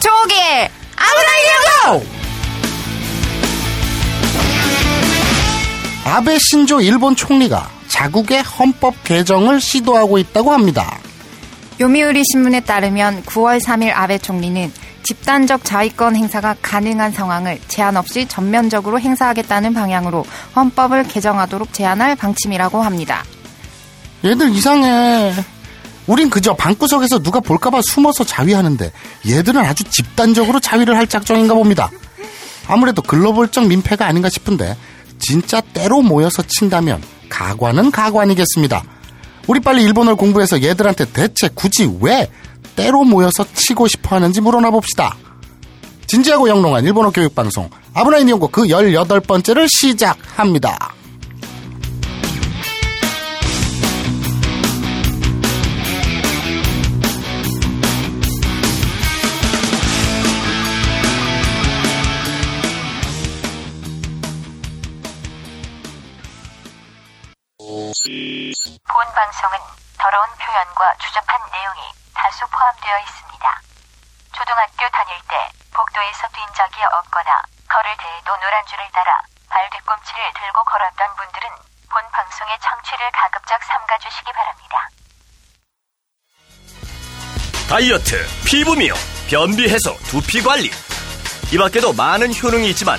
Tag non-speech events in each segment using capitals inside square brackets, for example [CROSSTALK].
조기 아무나 이려고 아베 신조 일본 총리가 자국의 헌법 개정을 시도하고 있다고 합니다. 요미우리 신문에 따르면 9월 3일 아베 총리는 집단적 자위권 행사가 가능한 상황을 제한 없이 전면적으로 행사하겠다는 방향으로 헌법을 개정하도록 제안할 방침이라고 합니다. 얘들 이상해. 우린 그저 방구석에서 누가 볼까봐 숨어서 자위하는데 얘들은 아주 집단적으로 자위를 할 작정인가 봅니다. 아무래도 글로벌적 민폐가 아닌가 싶은데 진짜 때로 모여서 친다면 가관은 가관이겠습니다. 우리 빨리 일본어를 공부해서 얘들한테 대체 굳이 왜 때로 모여서 치고 싶어 하는지 물어나 봅시다. 진지하고 영롱한 일본어 교육방송 아브라인 연구 그 18번째를 시작합니다. 본 방송은 더러운 표현과 추접한 내용이 다수 포함되어 있습니다. 초등학교 다닐 때 복도에서 뛴 적이 없거나 걸을 때에도 노란 줄을 따라 발 뒤꿈치를 들고 걸었던 분들은 본 방송의 청취를 가급적 삼가주시기 바랍니다. 다이어트, 피부 미용, 변비 해소, 두피 관리. 이 밖에도 많은 효능이 있지만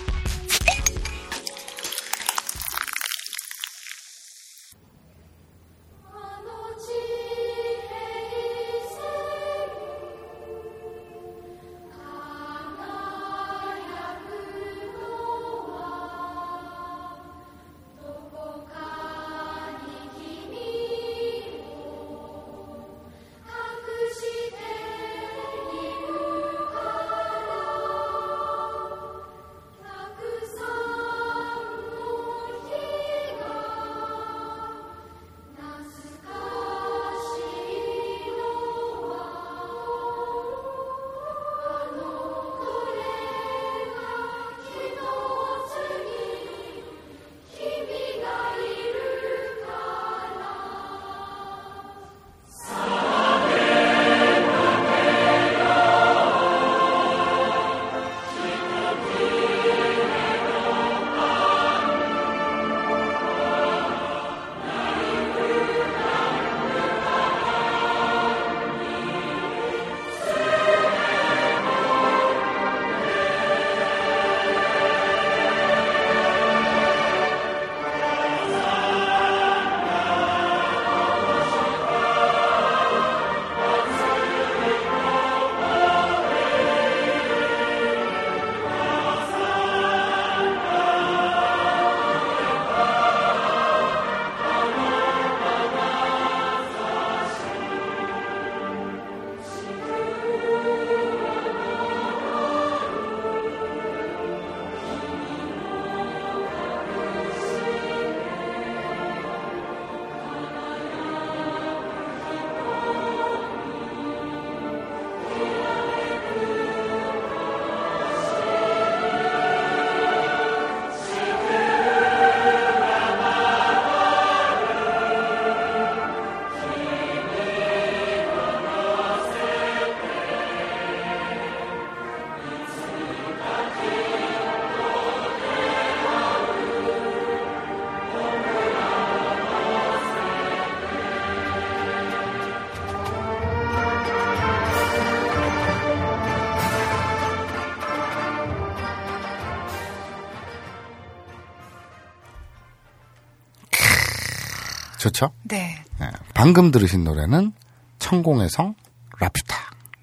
방금 들으신 노래는 천공의 성 라퓨타.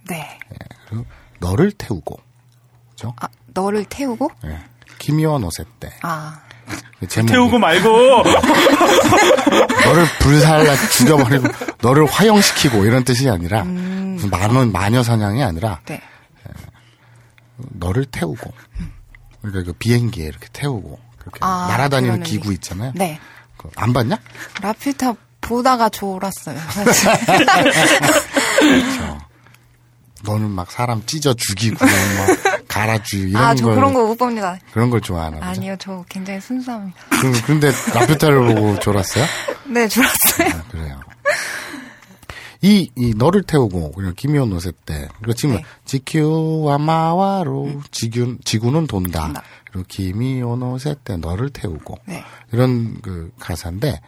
네. 그리고 너를 태우고. 그죠? 아, 너를 태우고? 예. 김이원 오세 때. 아. 제목이 태우고 말고 [LAUGHS] 너를 불살라 죽여버리고 너를 화형시키고 이런 뜻이 아니라 무슨 만원 마녀 사냥이 아니라 네. 너를 태우고 그러니까 그 비행기에 이렇게 태우고 그렇게 아, 날아다니는 기구. 있잖아요. 네. 안 봤냐? 라퓨타 보다가 졸았어요. 사실. 너는 막 사람 찢어 죽이고 막 갈아주고 이런 아, 저 걸 그런 거 못 봅니다. 그런 걸 좋아하나 보죠. 아니요, 저 굉장히 순수합니다. 그, 근데 라퓨타를 보고 졸았어요? 네, 졸았어요. 아, 그래요. 이, 이, 너를 태우고, 그냥 기미오 노세 때. 그리고 지금, 네. 지큐와 마와로, 지구, 지구는 돈다. 돈다. 그리고 기미오 노세 때 너를 태우고. 네. 이런 그 가사인데,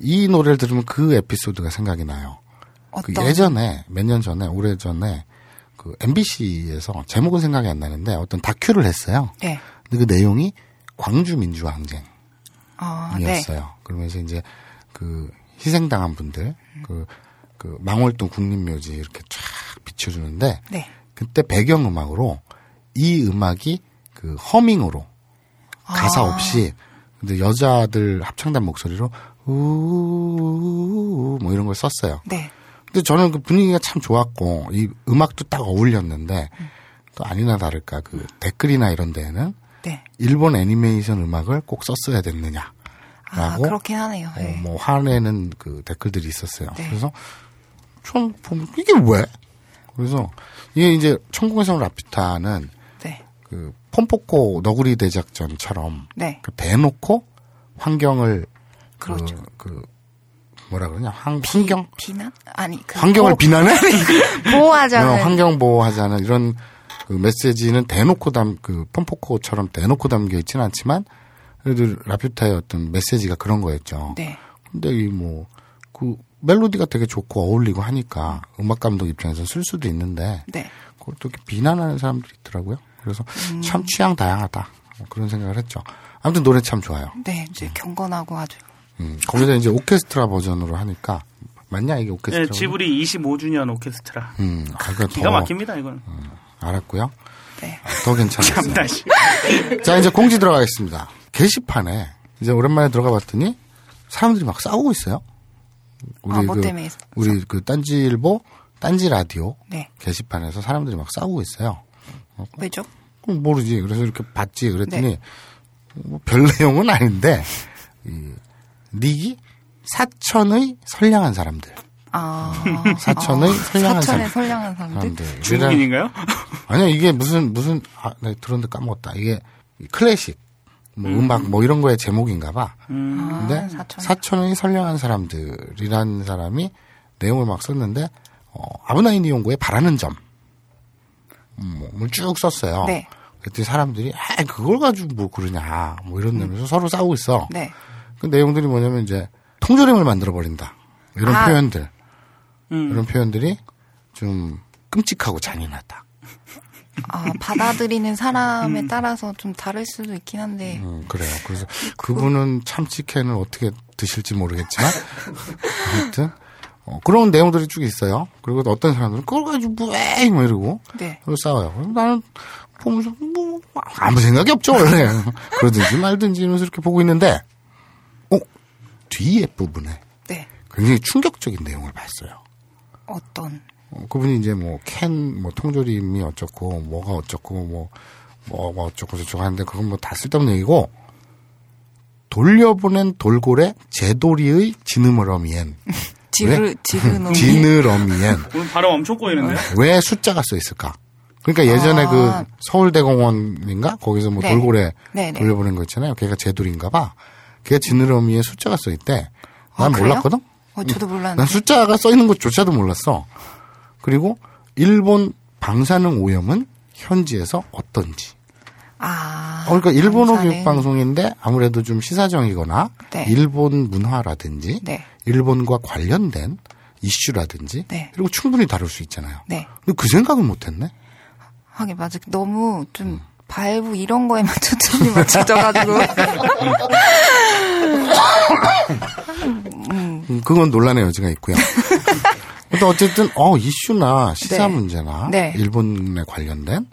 이 노래를 들으면 그 에피소드가 생각이 나요. 그? 예전에, 몇 년 전에, 오래 전에, 그 MBC에서, 제목은 생각이 안 나는데, 어떤 다큐를 했어요. 네. 근데 그 내용이 광주 민주항쟁. 어, 네. 이었어요. 그러면서 이제 그 희생당한 분들 그, 그 망월동 국립묘지 이렇게 쫙 비춰주는데 네. 그때 배경 음악으로 이 음악이 그 허밍으로 가사 아. 없이 근데 여자들 합창단 목소리로 우뭐 이런 걸 썼어요. 네. 근데 저는 그 분위기가 참 좋았고 이 음악도 딱 어울렸는데 또 아니나 다를까 그 댓글이나 이런 데에는 네. 일본 애니메이션 음악을 꼭 썼어야 됐느냐. 아, 라고 그렇긴 하네요. 어, 네. 뭐 화내는 그 댓글들이 있었어요. 네. 그래서 좀 보면 이게 왜? 그래서 이게 이제 천국에서 온 라피타는 네. 그 폼포코 너구리 대작전처럼 네. 그 대놓고 환경을 그, 그렇죠. 그 뭐라 그러냐 환, 환경 비난? 아니, 그 환경을 보- 비난해? [LAUGHS] 보호하자는. 어, 환경 보호하자는 이런 그 메시지는 대놓고 담, 그 pom포코처럼 대놓고 담겨 있지는 않지만 그래도 라퓨타의 어떤 메시지가 그런 거였죠. 네. 근데 이 뭐, 그 멜로디가 되게 좋고 어울리고 하니까 음악 감독 입장에서 쓸 수도 있는데 네. 그걸 또 비난하는 사람들이 있더라고요. 그래서 음. 참 취향 다양하다. 뭐 그런 생각을 했죠. 아무튼 노래 참 좋아요. 네, 이제 경건하고 아주. 음, 거기다 이제 오케스트라 버전으로 하니까 맞냐 이게 오케스트라? 네? 지브리 25주년 오케스트라. 음, 아, 그러니까 기가 더 막힙니다, 이건. 알았고요. 네. 더 괜찮았어요. [LAUGHS] 자, 이제 공지 들어가겠습니다. 게시판에 이제 오랜만에 들어가 봤더니 사람들이 막 싸우고 있어요. 우리 아, 뭐 그 때문에? 우리 그 딴지일보 딴지 라디오 네. 게시판에서 사람들이 막 싸우고 있어요. 왜죠? 그럼 모르지. 그래서 이렇게 봤지. 그랬더니 네. 뭐 별 내용은 아닌데 이 닉이 사천의 선량한 사람들. 아. 사천의 선량한 사천의 사람. 선량한 사람들? 사람들. 중국인인가요? [LAUGHS] 아니요, 이게 무슨, 무슨, 아, 나 들었는데 까먹었다. 이게 클래식, 뭐 음. 악뭐 이런 거의 제목인가 봐. 근데 아, 사천. 사천 의 선량한 사람들이라는 사람이 내용을 막 썼는데, 어, 아브나인 이용고의 바라는 점. 음, 뭐쭉 썼어요. 네. 그랬더니 사람들이, 아, 그걸 가지고 뭐 그러냐. 뭐 이런 내면서 서로 싸우고 있어. 네. 그 내용들이 뭐냐면 이제 통조림을 만들어 버린다. 이런 아. 표현들. 음. 이런 표현들이 좀 끔찍하고 잔인하다. 아, 받아들이는 사람에 따라서 좀 다를 수도 있긴 한데. 음, 그래요. 그래서 그분은 참치캔을 어떻게 드실지 모르겠지만 아무튼 어, 그런 내용들이 쭉 있어요. 그리고 또 어떤 사람들은 그걸 가지고 뭐에 뭐 이러고 네. 그리고 싸워요. 나는 보면서 뭐 아무 생각이 없죠 원래 [LAUGHS] 그러든지 말든지 이러면서 이렇게 보고 있는데 어 뒤에 부분에 네. 굉장히 충격적인 내용을 봤어요. 어떤. 어, 그분이 이제 뭐 캔 뭐 통조림이 어쩌고 뭐가 어쩌고 뭐 뭐가 어쩌고 저쩌고 하는데 그건 뭐 다 쓸데없는 얘기고 돌려보낸 돌고래 제돌이의 지느러미엔 [LAUGHS] 지르. 지느러미엔 [LAUGHS] 오늘 바람 엄청 꼬이는데요? 왜 숫자가 써 있을까? 그러니까 예전에 아. 그 서울대공원인가 거기서 뭐 네. 돌고래 네, 네. 돌려보낸 거 있잖아요. 걔가 제돌인가 봐. 걔가 지느러미에 숫자가 써 있대. 난 아? 몰랐거든. 어, 저도 몰랐는데. 난 숫자가 써 있는 것조차도 몰랐어. 그리고 일본 방사능 오염은 현지에서 어떤지. 아. 어, 그러니까 일본어 방사능. 교육 방송인데 아무래도 좀 시사적이거나 네. 일본 문화라든지 네. 일본과 관련된 이슈라든지 네. 그리고 충분히 다룰 수 있잖아요. 네. 근데 그 생각은 못했네. 하긴 맞아. 너무 좀 음. 발부 이런 거에만 [LAUGHS] 초점이 맞춰져가지고. 음, 그건 논란의 여지가 있고요. 근데 어쨌든 어 이슈나 시사 네. 문제나 네. 일본에 관련된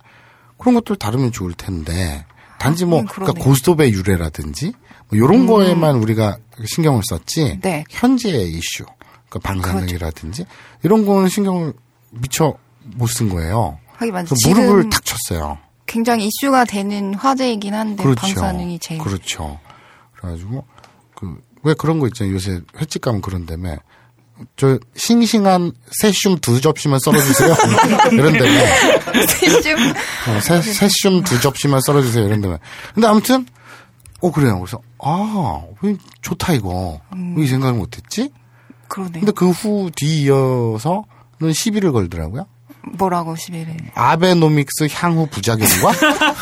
그런 것들 다루면 좋을 텐데 단지 뭐 음, 그러니까. 고스톱의 유래라든지 뭐 이런 거에만 우리가 신경을 썼지 네. 현재의 이슈 그러니까 방사능이라든지 이런 거는 신경을 미처 못 쓴 거예요. 하긴. 그래서 무릎을 탁 쳤어요. 굉장히 이슈가 되는 화제이긴 한데 방사능이 제일 그렇죠. 그래가지고 그 왜 그런 거 있잖아요. 요새 횟집 가면 그런다며 저 싱싱한 새슘 [LAUGHS] 두 접시만 썰어주세요. 이런 데면 세슘 어, 새, 새슘 두 접시만 썰어주세요. 이런 데면 근데 아무튼 어 그래요. 그래서 아왜 좋다 이거 왜이 생각을 못했지? 그러네. 근데 그 후 뒤이어서는 시비를 걸더라고요. 뭐라고 시비를? 아베노믹스 향후 부작용과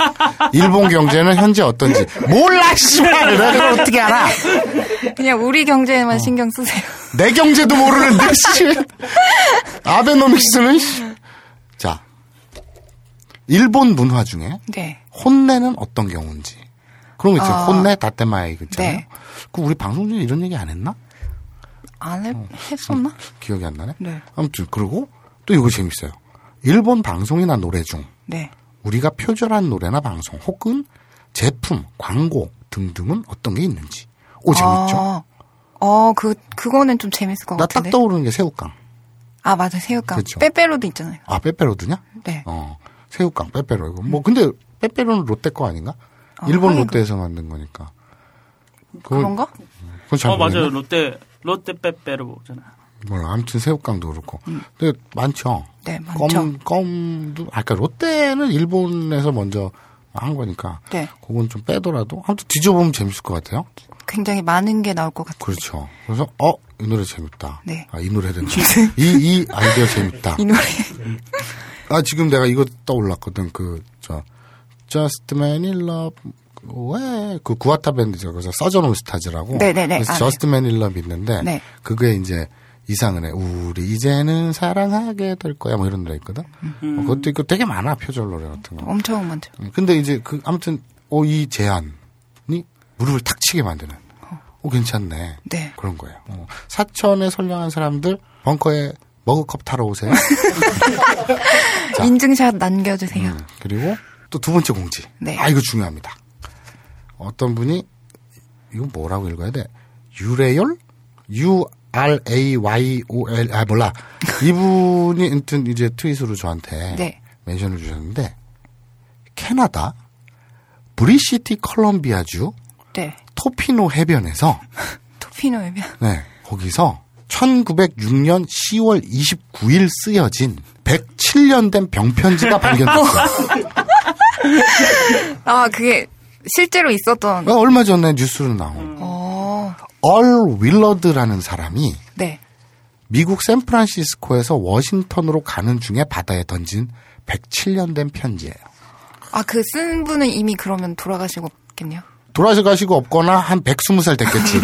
[LAUGHS] 일본 경제는 현재 어떤지 몰라 씨발 내가 그걸 어떻게 알아? 그냥 우리 어. 경제에만 신경 쓰세요. 내 경제도 모르는데 [LAUGHS] 씨. 아베노믹스는 씨. 자 일본 문화 중에 네. 혼내는 어떤 경우인지 그런 거 있죠. 아. 혼내 다테마이 그 있잖아요. 네. 그 우리 방송 중에 이런 얘기 안 했나? 안 해, 했었나? 기억이 안 나네. 네. 아무튼 그리고 또 이거 재밌어요. 일본 방송이나 노래 중 네. 우리가 표절한 노래나 방송 혹은 제품, 광고 등등은 어떤 게 있는지. 오 재밌죠. 아, 어, 그, 그거는 좀 재밌을 것나딱 같은데. 떠오르는 게 새우깡. 아, 맞아. 새우깡. 그쵸. 빼빼로도 있잖아요. 아 빼빼로드냐? 네. 어 새우깡 빼빼로 이거 뭐 근데 빼빼로는 롯데 거 아닌가? 아, 일본 하긴 롯데에서 만든 거니까. 그걸- 그런가? 그건 잘어 맞아요. 모르겠네. 롯데 롯데 빼빼로잖아. 몰라. 아무튼 새우깡도 그렇고. 근데 많죠. 음. 네, 많죠. 껌 껌도 아까 롯데는 일본에서 먼저 한 거니까. 네. 그건 좀 빼더라도 아무튼 뒤져보면 재밌을 것 같아요. 굉장히 많은 게 나올 것 같아요. 그렇죠. 그래서 어 이 노래 재밌다. 네. 아 이 노래는 [LAUGHS] 이이 아이디어 재밌다. 이 노래. [LAUGHS] 아 지금 내가 이거 떠올랐거든. 그 저 Just Man in Love 왜 그 구아타 밴드죠. 그래서 서전 올스타즈라고. 네네네, 그래서 알아요. Just Man in Love 있는데 네. 그게 이제 이상은 해. 우리 이제는 사랑하게 될 거야. 뭐 이런 노래 있거든. 어, 그것도 있고 되게 많아 표절 노래 같은 거. 엄청 많죠. 근데 이제 그 아무튼 어, 이 제안이 무릎을 탁 치게 만드는. 어 괜찮네. 네. 그런 거예요. 어, 사천에 선량한 사람들 벙커에 머그컵 타러 오세요. [LAUGHS] 자. 인증샷 남겨주세요. 음, 그리고 또 두 번째 공지. 네. 아 이거 중요합니다. 어떤 분이 이거 뭐라고 읽어야 돼? 유레열? U R A Y O L 아 몰라. 이분이 아무튼 이제 트윗으로 저한테 네. 멘션을 주셨는데 캐나다 브리티시 컬럼비아주 네. 토피노 해변에서 [LAUGHS] 토피노 해변. 네, 거기서 1906년 10월 29일 쓰여진 107년 된 병편지가 발견됐어요. [LAUGHS] 아, 그게 실제로 있었던. 어, 얼마 전에 뉴스로 나온 어, 얼 윌러드라는 사람이 네. 미국 샌프란시스코에서 워싱턴으로 가는 중에 바다에 던진 107년 된 편지예요. 아, 그 쓴 분은 이미 그러면 돌아가시겠네요. 돌아가시고 없거나 한 120살 됐겠지.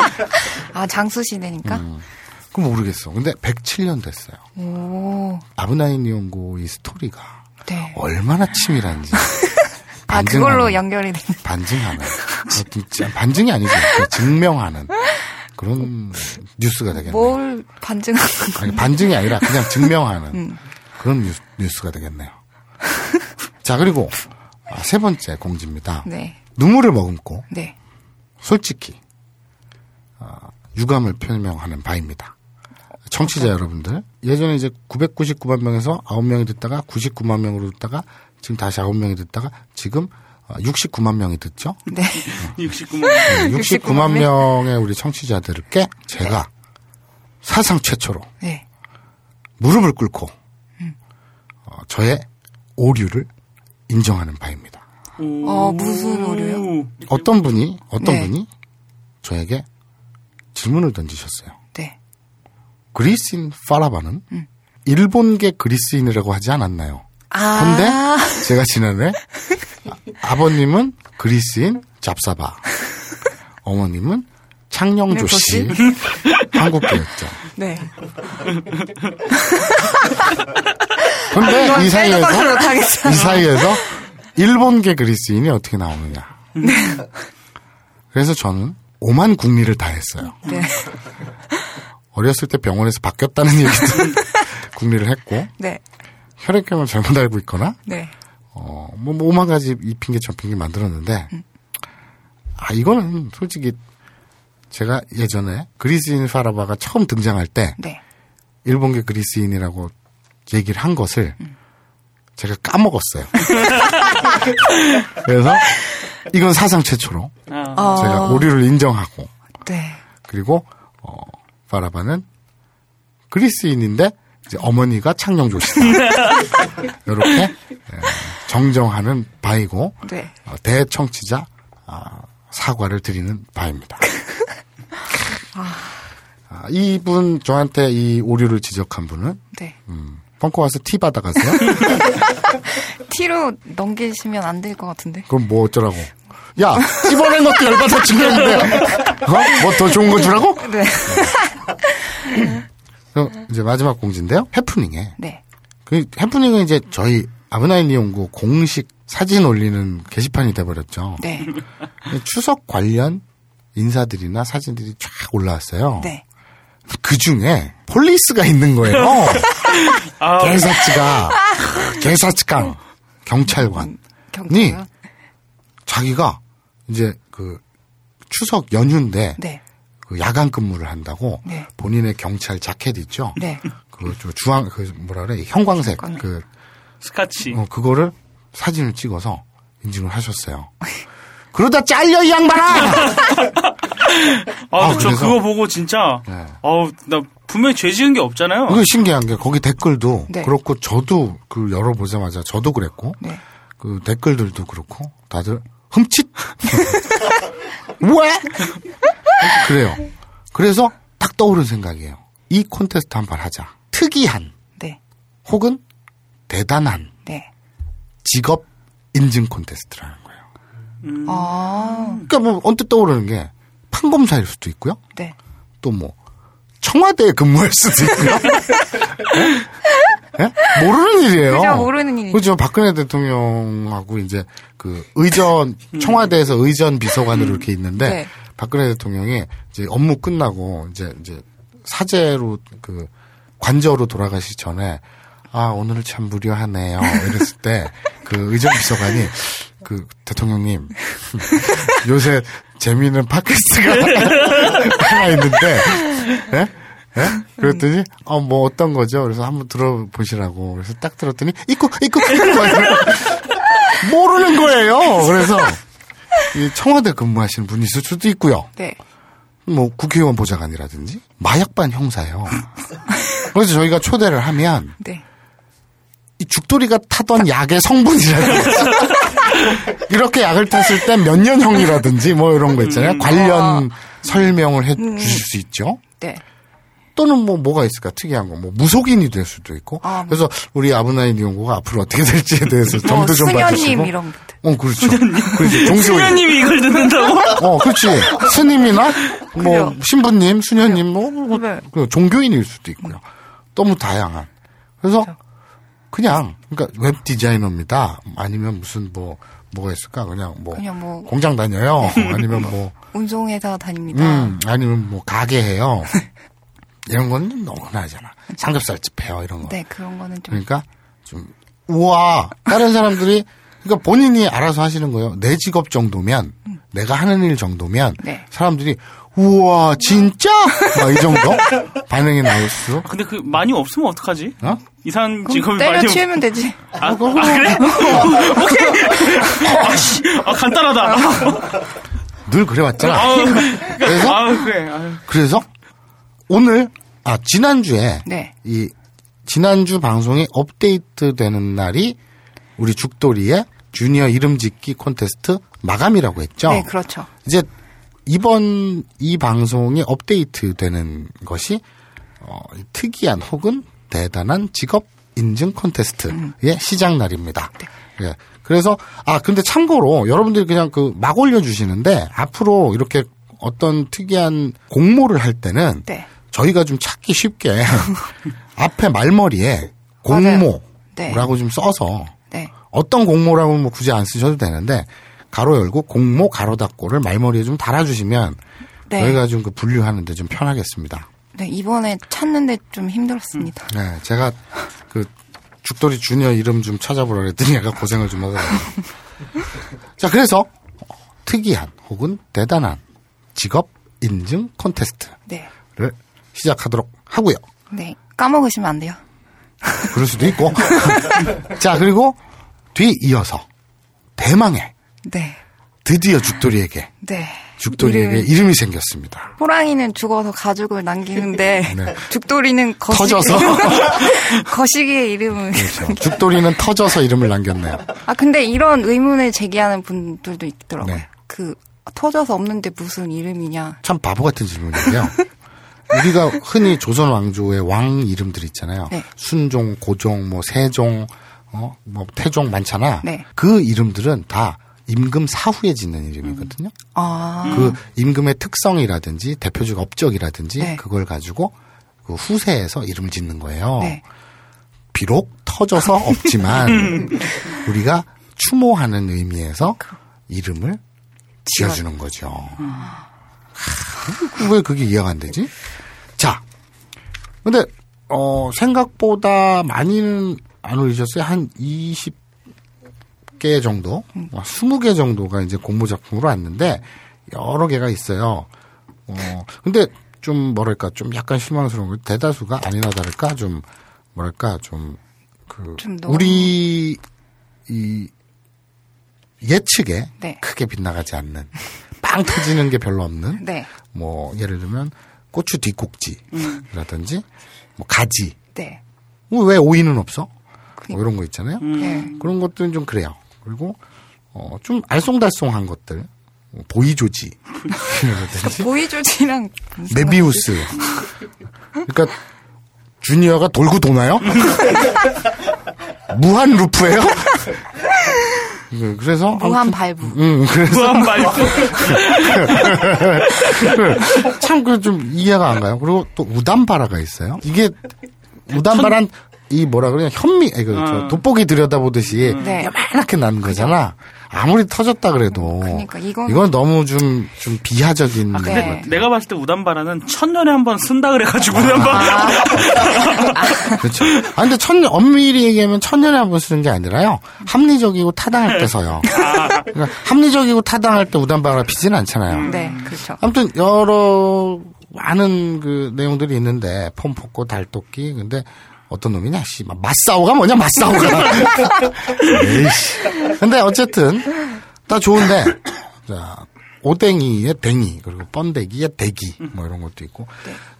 [LAUGHS] 아, 장수 시대니까? 음. 그럼 모르겠어. 근데 107년 됐어요. 오, 아브나인 이용고 이 스토리가 네. 얼마나 치밀한지. [LAUGHS] 아, 그걸로 연결이 되는. 반증하는 어, 반증이 아니죠 그 증명하는 그런 뉴스가 되겠네요. 뭘 반증하는 거. 아니, 반증이 아니라 그냥 증명하는 음. 그런 뉴스, 뉴스가 되겠네요. 자 그리고 아, 세 번째 공지입니다. 네. 눈물을 머금고 네. 솔직히 아, 유감을 표명하는 바입니다. 청취자 여러분들 예전에 이제 999만 명에서 9명이 듣다가 99만 명으로 듣다가 지금 다시 9명이 듣다가 지금 아, 69만 명이 듣죠. 네. 69만. 69만 명의 우리 청취자들께 제가 사상 최초로 네. 무릎을 꿇고 어, 저의 오류를 인정하는 바입니다. 어, 무슨 오류요? 어떤 분이 어떤 네. 분이 저에게 질문을 던지셨어요. 네. 그리스인 파라바는 일본계 그리스인이라고 하지 않았나요? 아. 근데 제가 지난해 아- 아버님은 그리스인 잡사바, 어머님은 창녕조 씨 한국계였죠. 네. 근데 이 빼놓지 사이에서. 이 사이에서 일본계 그리스인이 어떻게 나오느냐. 그래서 저는 오만 국리를 다 했어요. 네. 어렸을 때 병원에서 바뀌었다는 얘기도 [LAUGHS] 국리를 했고 네. 혈액형을 잘못 알고 있거나 네. 어, 뭐, 뭐 오만 가지 이 핑계 저 핑계 만들었는데, 아, 이거는 솔직히 제가 예전에 그리스인 파라바가 처음 등장할 때, 네. 일본계 그리스인이라고 얘기를 한 것을 제가 까먹었어요. [LAUGHS] 그래서 이건 사상 최초로 아, 어, 제가 오류를 인정하고 네. 그리고 어, 바라바는 그리스인인데 어머니가 창녕조시다. 이렇게 [LAUGHS] 예, 정정하는 바이고 네. 어, 대청취자 아, 사과를 드리는 바입니다. 아, 이분 저한테 이 오류를 지적한 분은 네. 음, 펑크 와서 티 받아가세요? [LAUGHS] 티로 넘기시면 안 될 것 같은데. 그럼 뭐 어쩌라고? 야, 찝어낸 것도 열받아 죽겠는데, 어? 뭐 더 좋은 거 주라고? 네. [LAUGHS] 그럼 이제 마지막 공지인데요. 해프닝에. 네. 그 해프닝은 이제 저희 아브나인 연구 공식 사진 올리는 게시판이 돼버렸죠. 네. 추석 관련 인사들이나 사진들이 쫙 올라왔어요. 네. 그 중에 폴리스가 있는 거예요. [LAUGHS] 아, 개사치가 개사치강 경찰관이? 자기가 이제 그 추석 연휴인데 네. 그 야간 근무를 한다고 네. 본인의 경찰 자켓 있죠. 네. 그저 주황 그 뭐라 그래 형광색 형광색. 그 스카치. 어, 그거를 사진을 찍어서 인증을 하셨어요. [LAUGHS] 그러다 잘려 이 양반아. 아, 아, 저? 그거 보고 진짜, 네. 어우, 나 분명히 죄 지은 게 없잖아요. 이거 신기한 게 거기 댓글도 네. 그렇고 저도 그 열어보자마자 저도 그랬고 네. 그 댓글들도 그렇고 다들 흠칫 [LAUGHS] 왜 그래요. 그래서 딱 떠오른 생각이에요. 이 콘테스트 한 번 하자. 특이한 네. 혹은 대단한 네. 직업 인증 콘테스트라는 거예요. 아, 그러니까 뭐 언뜻 떠오르는 게 판검사일 수도 있고요. 네. 또 뭐 청와대에 근무할 수도 있고요. 예? 예? 모르는 일이에요. 그죠, 모르는 일이죠. 그죠. 박근혜 대통령하고 이제 그 의전 청와대에서 의전 비서관으로 이렇게 있는데 네. 박근혜 대통령이 이제 업무 끝나고 이제 이제 사제로 그 관저로 돌아가시 전에 아 오늘은 참 무료하네요. 이랬을 때 그 의전 비서관이 그 대통령님 [LAUGHS] 요새 재미있는 팟캐스트가 [LAUGHS] 하나 있는데 예? 예? 그랬더니 어 뭐 어떤 거죠? 그래서 한번 들어보시라고 그래서 딱 들었더니 있고 있고 있고 모르는 거예요. 그래서 이 청와대 근무하시는 분이 있을 수도 있고요. 네. 뭐 국회의원 보좌관이라든지 마약반 형사예요. 그래서 저희가 초대를 하면 네. 이 죽돌이가 타던 약의 성분이라든지 [LAUGHS] 이렇게 약을 탔을 때 몇 년형이라든지 뭐 이런 거 있잖아요. 관련 설명을 해 주실 수 있죠. 네. 또는 뭐 뭐가 있을까? 특이한 거. 뭐 무속인이 될 수도 있고. 아, 그래서 우리 아브나인 연구가 앞으로 어떻게 될지에 대해서 뭐, 점도 좀 봐주시고. 수녀님 이런. 어 그렇죠. 그렇죠. 종교인. 수녀님이 이걸 듣는다고? [LAUGHS] 어 그렇지. 스님이나 뭐 그래요. 신부님 수녀님 뭐, 뭐 네. 그 종교인일 수도 있고요. 너무 다양한. 그래서 그렇죠. 그냥 그러니까 웹 디자이너입니다. 아니면 무슨 뭐 뭐가 있을까? 그냥 뭐 그냥 뭐 공장 다녀요? 아니면 뭐 [LAUGHS] 운송회사 다닙니다. 음, 아니면 뭐 가게 해요. [LAUGHS] 이런 건 너무 흔하잖아. 삼겹살집 해요, 이런 거. 네, 그런 거는 좀. 그러니까 좀 우와 다른 사람들이 그러니까 본인이 알아서 하시는 거예요. 내 직업 정도면 내가 하는 일 정도면 네. 사람들이 우와 진짜 막이 정도 반응이 나올수록 근데 그 많이 없으면 어떡하지? 어? 이상한 직업이 많이 없... 때려치우면 되지. 아, 아, 그래? 오케이. 아, 씨. 아, 간단하다. 늘 그래왔잖아. 아, 그래서 아, 그래. 아, 그래서 오늘 아 지난주에 네. 이 지난주 방송이 업데이트되는 날이 우리 죽돌이의 주니어 이름 짓기 콘테스트 마감이라고 했죠. 네, 그렇죠. 이제 이번 이 방송이 업데이트되는 것이 어, 특이한 혹은 대단한 직업 인증 콘테스트의 시작 날입니다. 예. 그래서 아 근데 참고로 여러분들이 그냥 그 막 올려주시는데 앞으로 이렇게 어떤 특이한 공모를 할 때는 네. 저희가 좀 찾기 쉽게 [LAUGHS] 앞에 말머리에 공모라고 네. 좀 써서 네. 어떤 공모라고 뭐 굳이 안 쓰셔도 되는데 가로 열고 공모 가로 닫고를 말머리에 좀 달아주시면 네. 저희가 좀 그 분류하는데 좀 편하겠습니다. 네, 이번에 찾는데 좀 힘들었습니다. 네, 제가 그 죽돌이 주니어 이름 좀 찾아보라 그랬더니 얘가 고생을 좀 하더라고요. [LAUGHS] 자, 그래서 특이한 혹은 대단한 직업 인증 콘테스트를 네. 시작하도록 하고요. 네. 까먹으시면 안 돼요. 그럴 수도 있고. [LAUGHS] 자, 그리고 뒤 이어서 대망의 네. 드디어 죽돌이에게 네. 죽돌이에게 이름이- 이름 이 생겼습니다. 호랑이는 죽어서 가죽을 남기는데 [LAUGHS] 네. 죽돌이는 거시, 터져서. [LAUGHS] 거시기의 이름을 그렇죠. 죽돌이는 터져서 이름을 남겼네요. 아 근데 이런 의문을 제기하는 분들도 있더라고요. 네. 그 터져서 없는데 무슨 이름이냐. 참 바보 같은 질문이에요. 우리가 흔히 조선 왕조의 왕 이름들 있잖아요. 네. 순종, 고종, 뭐 세종, 어, 뭐 태종 많잖아. 네. 그 이름들은 다 임금 사후에 짓는 이름이거든요. 아그 임금의 특성이라든지 대표적 업적이라든지 네. 그걸 가지고 그 후세에서 이름을 짓는 거예요. 네. 비록 터져서 없지만 [LAUGHS] 우리가 추모하는 의미에서 이름을 지어주는 거죠. 하, 왜 그게 이해가 안 되지? 자, 근데 어 생각보다 많이는 안 올리셨어요. 한 20개 정도, 20개 정도가 이제 공모 작품으로 왔는데 여러 개가 있어요. 어 근데 좀 뭐랄까 좀 약간 실망스러운 거 대다수가 아니나 다를까 좀 뭐랄까 좀 그 우리 이 예측에 네. 크게 빗나가지 않는 빵 터지는 게 별로 없는 네. 뭐 예를 들면 고추 뒷꼭지라든지 뭐 가지 네. 뭐 왜 오이는 없어? 뭐 이런 거 있잖아요. 네. 그런 것들은 좀 그래요. 그리고 어, 좀 알쏭달쏭한 것들 뭐 보이조지 [LAUGHS] 보이조지랑 메비우스 그러니까 주니어가 돌고 도나요? [LAUGHS] 무한 루프예요? [LAUGHS] 그, 그래서 무한 발부. 음, 그래서 무한 발표. 참그 좀 이해가 안 가요. 그리고 또 우담바라가 있어요. 이게 우담바란 이 뭐라 그러냐 현미 아니, 그, 저 어. 돋보기 들여다보듯이 네. 요만하게 나는 거잖아. 아무리 터졌다 그래도 그러니까 이건- 이건 너무 좀 좀 비하적인 아, 것 근데 같아요. 내가 봤을 때 우담바라는 천년에 한 번 쓴다 그래가지고 우담바. [LAUGHS] 그렇죠. 아 근데 천 엄밀히 얘기하면 천년에 한 번 쓰는 게 아니라요. 합리적이고 타당할 때 써요. 그러니까 합리적이고 타당할 때 우담바가 비지는 않잖아요. 네, 그렇죠. 아무튼 여러 많은 그 내용들이 있는데 폼 뽑고 달토끼 근데 어떤 놈이냐? 씨막 맞싸우가 뭐냐? 맞싸우가. [LAUGHS] 에이씨. 근데 어쨌든 다 좋은데 자 오뎅이의 댕이 그리고 번데기의 대기 뭐 이런 것도 있고.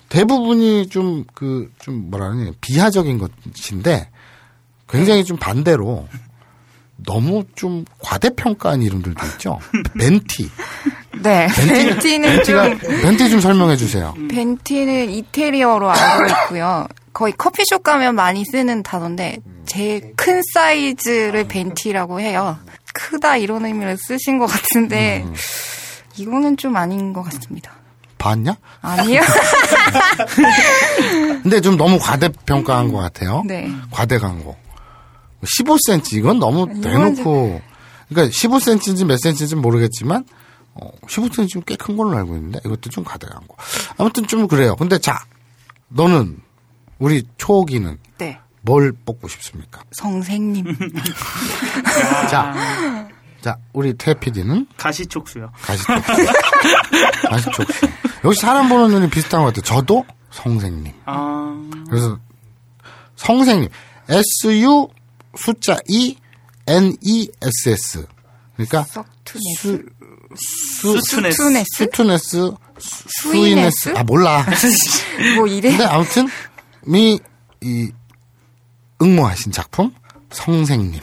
대부분이 좀 그 좀 뭐라 그러냐? 비하적인 것인데 굉장히 좀 반대로 너무 좀 과대평가한 이름들도 있죠? 벤티. 네. 벤티 는 벤티가 좀 벤티 좀 설명해 주세요. 벤티는 이태리어로 알고 있고요. 거의 커피숍 가면 많이 쓰는 단어인데 제일 큰 사이즈를 벤티라고 해요. 크다 이런 의미를 쓰신 것 같은데 이거는 좀 아닌 것 같습니다. 봤냐? 아니요? [LAUGHS] 근데 좀 너무 과대평가한 것 같아요. 네. 과대 광고. 15cm 이건 너무 대놓고 그러니까 15cm인지 몇 cm인지 모르겠지만 어, 15cm면 꽤큰 걸로 알고 있는데 이것도 좀 과대 광고. 아무튼 좀 그래요. 근데 자 너는 우리 초기는 네. 뭘 뽑고 싶습니까? 선생님. 자, 자 우리 태 PD는 가시촉수요. 가시촉수. [LAUGHS] 가시촉수. 역시 사람 보는 눈이 비슷한 것 같아요. 저도 성생님. 아, 그래서 성생님 S-U 숫자 E N-E-S-S 그러니까 서투네스. 수, 수투네스. 수투네스? 수투네스 수이네스? 수이네스 아 몰라 [LAUGHS] 뭐 이래? 근데 아무튼 미 이 응모하신 작품 성생님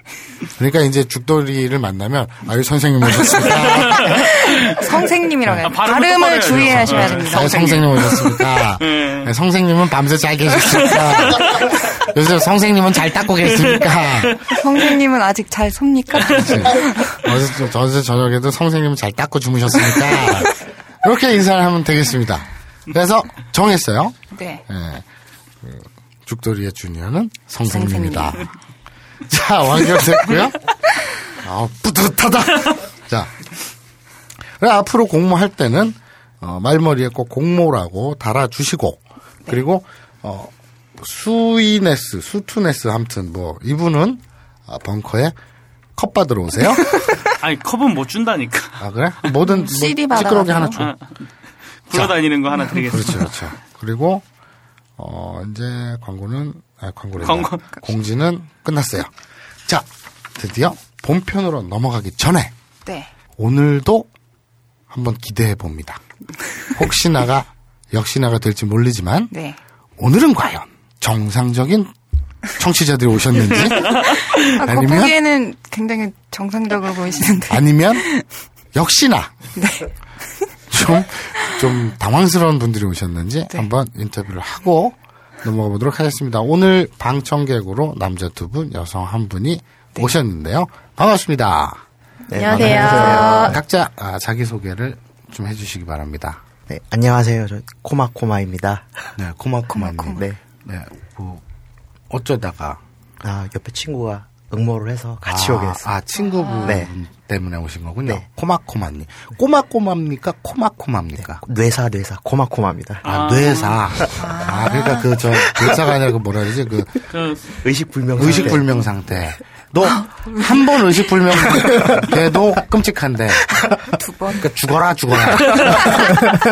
[LAUGHS] 그러니까 이제 죽돌이를 만나면 아유 선생님 오셨습니다 [LAUGHS] 선생님이라고 해요. 아, 발음을. 주의하셔야 아, 됩니다. 아, 성생님 오셨습니까 [LAUGHS] 네. 네, 성생님은 밤새 잘 계셨습니까 요새 성생님은 잘 닦고 계십니까 선생님은 아직 잘 섭니까? 어제, 어제 저녁에도 선생님은 잘 닦고 주무셨으니까 이렇게 인사를 하면 되겠습니다. 그래서 정했어요. 네. 예, 그 죽돌이의 주니어는 성생님이다. [LAUGHS] 자 완결됐고요. 아 뿌듯하다. 자, 그래, 앞으로 공모할 때는 어, 말머리에 꼭 공모라고 달아주시고 그리고 어, 수이네스, 수투네스 아무튼 뭐 이분은 아, 벙커에 컵 받으러 오세요. [LAUGHS] 아니 컵은 못 준다니까. 아 그래? 뭐든 뭐 찌끄러기 하나? 줘. 굴러다니는 거 하나 드리겠습니다. 그렇죠, 그렇죠. 그리고 어 이제 광고는 아 광고래. 광고. 공지는 끝났어요. 자, 드디어 본편으로 넘어가기 전에 네. 오늘도 한번 기대해 봅니다. [LAUGHS] 혹시나가 역시나가 될지 모르지만 네. 오늘은 과연 정상적인 청취자들이 오셨는지 아, 아니면- 겉보기에는 굉장히 정상적으로 보이시는데. 아니면 역시나 네. 좀, 좀 당황스러운 분들이 오셨는지 네. 한번 인터뷰를 하고 넘어가 보도록 하겠습니다. 오늘 방청객으로 남자 두 분, 여성 한 분이 네. 오셨는데요. 반갑습니다. 안녕하세요. 각자 아, 자기소개를 좀 해주시기 바랍니다. 네, 안녕하세요. 저 코마코마입니다. 네, 고마코마님. 네. 네, 뭐, 어쩌다가. 아, 옆에 친구가 응모를 해서 같이 아, 오게 됐어요. 아, 친구분 네. 때문에 오신 거군요. 네. 코마코마님. 꼬마꼬마입니까? 코마코마입니까? 뇌사, 뇌사, 코마코마입니다. 아, 뇌사. 아, 그러니까 그, 저, 뇌사가 아니라 그 뭐라 그러지? 그, 그, 의식불명. 의식불명 상태. 너, 한 번 의식불명 [LAUGHS] 돼도 끔찍한데. 두 번. 그러니까 죽어라, 죽어라.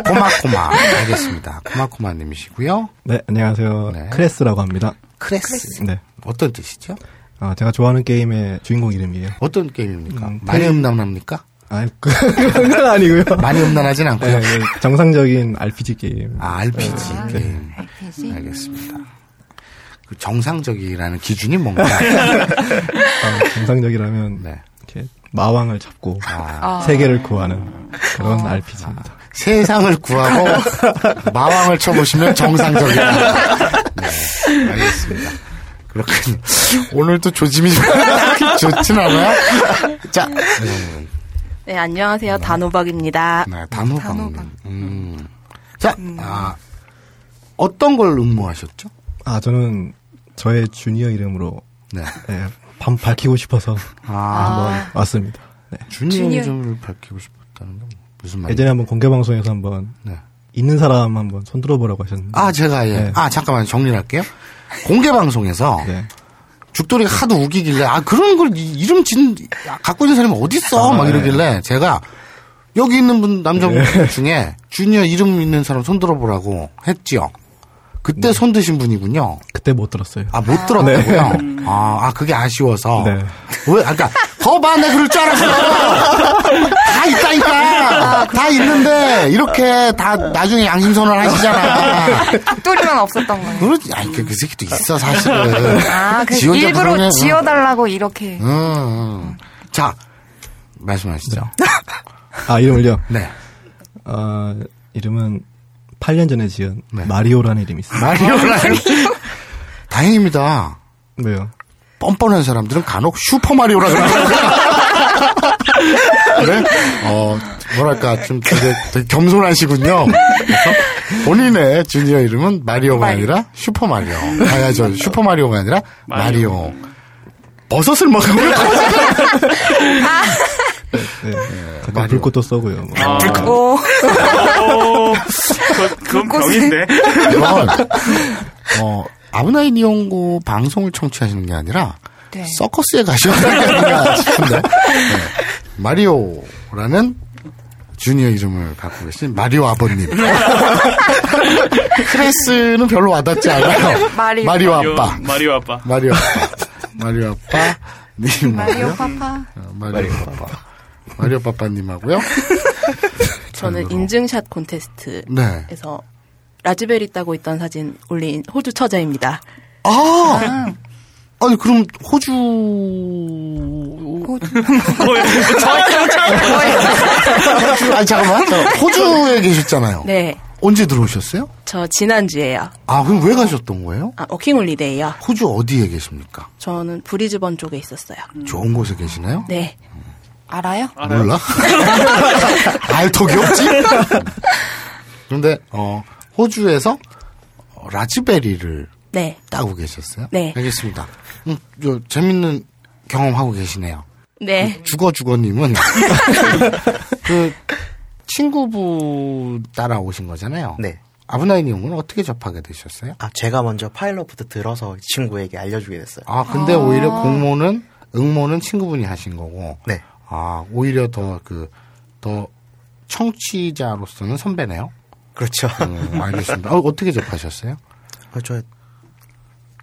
코마코마. 알겠습니다. 코마코마님이시고요. 네, 안녕하세요. 네. 크레스라고 합니다. 크레스. 네. 어떤 뜻이죠? 어, 제가 좋아하는 게임의 주인공 이름이에요. 어떤 게임입니까? 음, 많이 음란합니까? 아, [LAUGHS] 그건 아니고요. 많이 음란하진 않고요. 네, 네, 정상적인 RPG 게임. 아, RPG 게임. RPG. 알겠습니다. 그 정상적이라는 기준이 뭔가? 어, [LAUGHS] 정상적이라면 네. 이렇게 마왕을 잡고 아, 세계를 구하는 그런 RPG입니다. 세상을 구하고 [LAUGHS] 마왕을 쳐보시면 정상적이다. 네, 알겠습니다. 그렇군요. [LAUGHS] 오늘도 조짐이 좀 [LAUGHS] 좋진 않아요? 자, 네, 네, 안녕하세요. 단호박입니다. 네, 단호박님. 음. 자, 아, 어떤 걸 응모하셨죠? 아, 저는 저의 주니어 이름으로 네. 네, 밤 밝히고 싶어서 아, 한번 왔습니다. 네. 주니어. 이름을 밝히고 싶었다는 건 무슨 말이에요? 예전에 한번 공개 방송에서 한번 네. 있는 사람 한번 손 들어 보라고 하셨는데. 아, 제가, 예. 네. 아, 잠깐만, 정리를 할게요. 공개 방송에서 네. 죽돌이가 하도 우기길래, 아, 그런 걸 이- 이름 진, 갖고 있는 사람이 어딨어? 아, 막 네. 이러길래 제가 여기 있는 분, 남자분 중에 주니어 이름 있는 사람 손 들어보라고 했지요. 그때 손 드신 분이군요. 그때 못 들었어요. 아, 못 들었다고요? 아, 아, 그게 아쉬워서. 네. 왜, 아까, 그러니까 거봐, 내가 그럴 줄 알았어! [LAUGHS] 이렇게 다 나중에 양심선언 하시잖아. 닭도리만 없었던 거예요. 그러지, 아니, 그, 그 새끼도 있어, 사실은. 아, 그지 일부러 그러네. 지어달라고 이렇게. 응, 응. 자, 말씀하시죠. 아, 이름을요? 네. 어, 이름은 8년 전에 지은 네. 마리오라는 이름이 있어요. 마리오라는. 다행입니다. 왜요? 뻔뻔한 사람들은 간혹 슈퍼마리오라 그러거든요. [LAUGHS] 네? 어, 뭐랄까, 좀 되게, 되게 겸손하시군요. 그래서 본인의 주니어 이름은 마리오가 아니라 슈퍼 마리오. 아니, 저 슈퍼 마리오가 아니라 마리오. 버섯을 먹으면 네. 잠깐 마리오. 불꽃도 쏘고요. 뭐. 아, 오, 오, 그, 그건 병인데. 이건, 어, 아브나이 니온고 방송을 청취하시는 게 아니라 네. 서커스에 가셔야 되는 게 아닌가 싶은데. 네. 마리오라는 주니어 이름을 갖고 계신 마리오 아버님. 크레스는 별로 와닿지 않아요. 마리오. 마리오 아빠. 마리오 아빠. 마리오 아빠. 마리오 아빠. 님. 마리오 파파. 어, 마리오 아빠. 마리오 빠빠님하고요. [LAUGHS] 저는 인증샷 콘테스트에서 네. 라즈베리 따고 있던 사진 올린 호주 처자입니다. 아! 아 니, 그럼, 호주, [LAUGHS] 아니, 잠깐만. 저 호주에 계셨잖아요. 네, 언제 들어오셨어요? 저 지난주에요. 아, 그럼 왜 가셨던 거예요? 아, 워킹홀리데이요. 호주 어디에 계십니까? 저는 브리즈번 쪽에 있었어요. 좋은 곳에 계시나요? 네, 알아요? 몰라? [LAUGHS] 알 턱이 없지? 그런데, 어, 호주에서 어, 라즈베리를 네, 따고 계셨어요? 네. 알겠습니다. 음, 저, 재밌는 경험하고 계시네요. 네. 죽어 죽어님은 그 [LAUGHS] 친구분 따라오신 거잖아요. 네. 아브나이 형은 어떻게 접하게 되셨어요? 아, 제가 먼저 파일럿부터 들어서 친구에게 알려주게 됐어요. 아 근데 오히려 공모는 응모는 친구분이 하신 거고. 네. 아 오히려 더 그 더 청취자로서는 선배네요. 그렇죠. 음, 알겠습니다. 어, 어떻게 접하셨어요? 어, 저,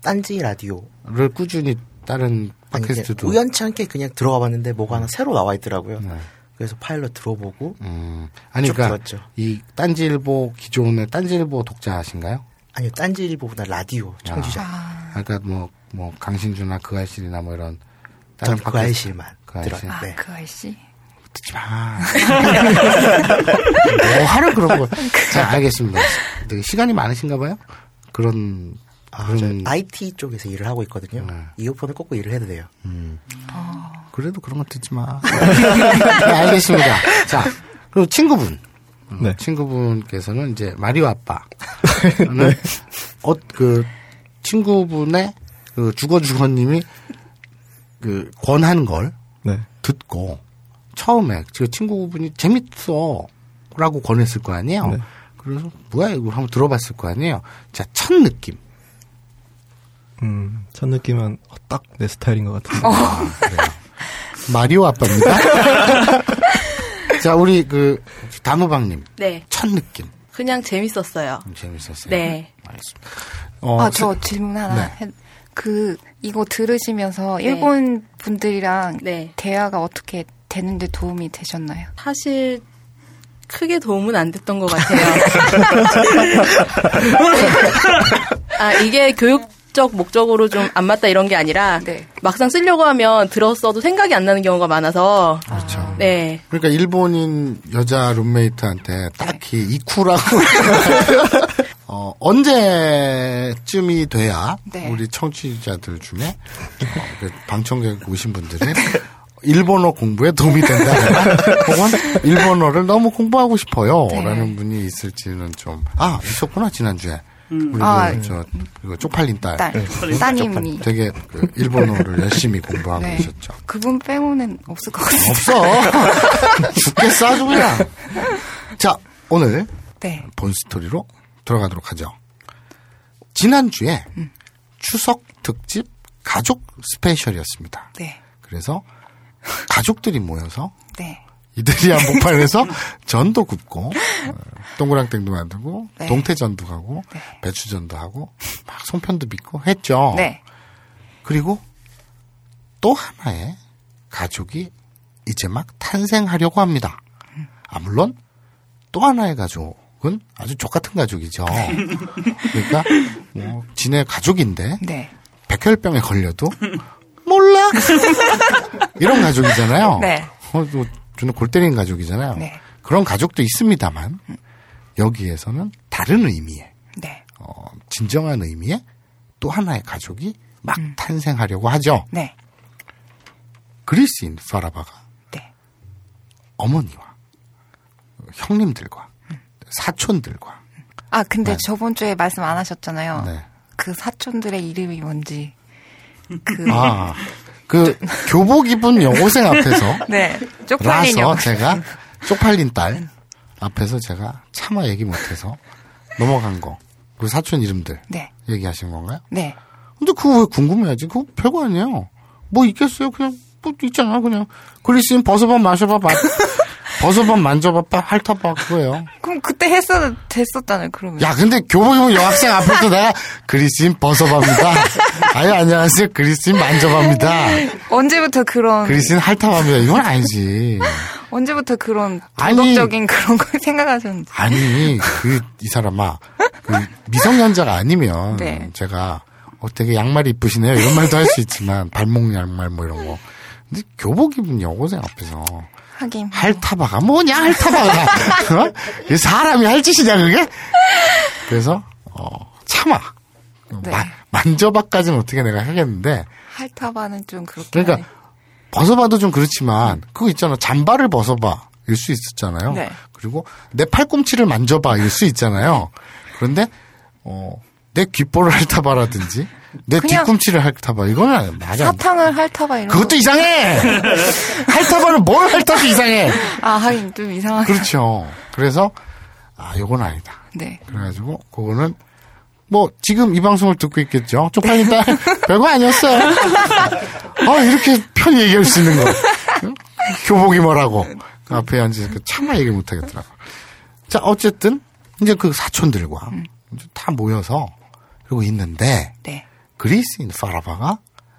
딴지 라디오. 를 꾸준히 다른 팟캐스트도. 우연치 않게 그냥 들어가 봤는데 뭐가 하나 새로 나와 있더라고요. 네. 그래서 파일럿 들어보고 음, 아니, 쭉 그러니까 들었죠. 이 딴지일보 기존의 딴지일보 독자신가요? 아니요 딴지일보보다 라디오 청취자 그러니까 뭐, 뭐 강신주나 그 알실이나 뭐 이런 저는 그. 알실만 그 알실. 들어요. 아, 네. 그 아저씨. 듣지 마. [LAUGHS] 뭐 하러 그런 거. 자, 알겠습니다. 되게 시간이 많으신가 봐요? 그런, 아, 그런, 저 IT 쪽에서 일을 하고 있거든요. 네. 이어폰을 꽂고 일을 해도 돼요. 그래도 그런 거 듣지 마. [LAUGHS] 네, 알겠습니다. 자, 그리고 친구분. 음, 네. 친구분께서는 이제 마리오 아빠는 [LAUGHS] 어, 그 친구분의 그 주거 주거님이 그 권한 걸 네. 듣고 처음에 그 친구분이 재밌어 라고 권했을 거 아니에요. 네. 그래서 뭐야 이거 한번 들어봤을 거 아니에요. 자, 첫 느낌. 음, 첫 느낌은 딱 내 스타일인 것 같은데. 마리오 아빠입니다. [LAUGHS] 자, 우리 그 다무방님 네. 첫 느낌 그냥 재밌었어요. 재밌었어요. 네. 알겠습니다. 어, 아, 저 질문 하나. 네. 해- 그, 이거 들으시면서 일본 분들이랑 네. 대화가 어떻게 되는데 도움이 되셨나요? 사실 크게 도움은 안 됐던 것 같아요. [LAUGHS] [LAUGHS] 아 이게 교육 적 목적으로 좀 안 맞다 이런 게 아니라 네. 막상 쓰려고 하면 들었어도 생각이 안 나는 경우가 많아서 그렇죠. 네 그러니까 일본인 여자 룸메이트한테 딱히 이쿠라고 [LAUGHS] 어, 언제쯤이 돼야 네. 우리 청취자들 중에 어, 그 방청객 오신 분들이 일본어 공부에 도움이 된다. 혹은 일본어를 너무 공부하고 싶어요. 네. 라는 분이 있을지는 좀, 아, 있었구나, 지난주에. 우리 아, 그, 저, 이거 쪽팔린 딸. 딸, 따님이. 되게 그 일본어를 열심히 공부하고 네. 계셨죠. 그분 빼고는 없을 것 같아요. 없어. [LAUGHS] 죽겠어, 아주 그냥. 자, 오늘 네. 본 스토리로 들어가도록 하죠. 지난주에 추석 특집 가족 스페셜이었습니다. 네. 그래서 가족들이 모여서 네. 이들이 한복판에서 전도 굽고 어, 동그랑땡도 만들고 네. 동태전도 하고 네. 배추전도 하고 막 송편도 빚고 했죠. 네. 그리고 또 하나의 가족이 이제 막 탄생하려고 합니다. 아, 물론 또 하나의 가족은 아주 족 같은 가족이죠. 그러니까 뭐 지네 가족인데 네. 백혈병에 걸려도 몰라 [LAUGHS] 이런 가족이잖아요. 네. 어, 또 저는 골 때리는 가족이잖아요. 네. 그런 가족도 있습니다만 여기에서는 다른 의미의 네. 어, 진정한 의미의 또 하나의 가족이 막 탄생하려고 하죠. 네. 그리스인 파라바가 네. 어머니와 형님들과 사촌들과 아, 근데 네. 저번 주에 말씀 안 하셨잖아요. 네. 그 사촌들의 이름이 뭔지. 그, 아, [LAUGHS] 그 교복 입은 여고생 앞에서 [LAUGHS] 네. 쪽팔린 라서 여 제가 쪽팔린 딸 앞에서 제가 차마 얘기 못해서 넘어간 거. 그 사촌 이름들 네. 얘기하신 건가요? 네. 근데 그거 왜 궁금해하지? 그거 별거 아니에요. 뭐 있겠어요? 그냥 뭐 있잖아. 그냥 그리스인 버섯밥 마셔봐. 마, 버섯밥 만져봐. 핥아봐. 그거예요. 그럼 그때 했어도 됐었잖아요, 그러면. 야, 근데 교복 입은 여학생 앞에서 내가 그리스인 버섯밥입니다. 아유, 안녕하세요. 그리스인 만져밥니다. 언제부터 그런, 그리스인 핥아밥니다. 이건 아니지. 언제부터 그런 아니. 도덕적인 그런 걸 생각하셨는지. 아니, 그, 이 사람아. 그 미성년자가 아니면 네. 제가 어, 되게 양말이 이쁘시네요. 이런 말도 할 수 있지만 발목 양말 뭐 이런 거. 근데 교복 입은 여고생 앞에서 하긴. 핥아봐가 뭐냐 핥아봐가 [LAUGHS] 어? 이 사람이 할 짓이냐 그게? 그래서 어 참아 네. 마- 만져봐까지는 어떻게 내가 하겠는데 핥아봐는 좀 그렇게. 그러니까. 벗어봐도 좀 그렇지만 그거 있잖아 잠바를 벗어봐 일 수 있었잖아요. 네. 그리고 내 팔꿈치를 만져봐 일 수 있잖아요. 그런데 어 내 귓볼을 [LAUGHS] 핥아봐라든지 내 뒤꿈치를 핥아봐 이거는 맞아. 사탕을 핥아봐 이런 그것도 거. 이상해. [LAUGHS] 핥아봐는 뭘 핥아도 이상해. 아, 하긴 좀 이상하게. 그렇죠. 그래서 아 요건 아니다. 네. 그래가지고 그거는 뭐 지금 이 방송을 듣고 있겠죠. 쪽팔린 딸 [LAUGHS] 별거 아니었어요. 아 이렇게 편히 얘기할 수 있는 거. 응? 교복이 뭐라고 그 앞에 앉아서 그 차마 얘기 못 하겠더라고. 자 어쨌든 이제 그 사촌들과 이제 다 모여서 그러고 있는데 네. 그리스인 파라바가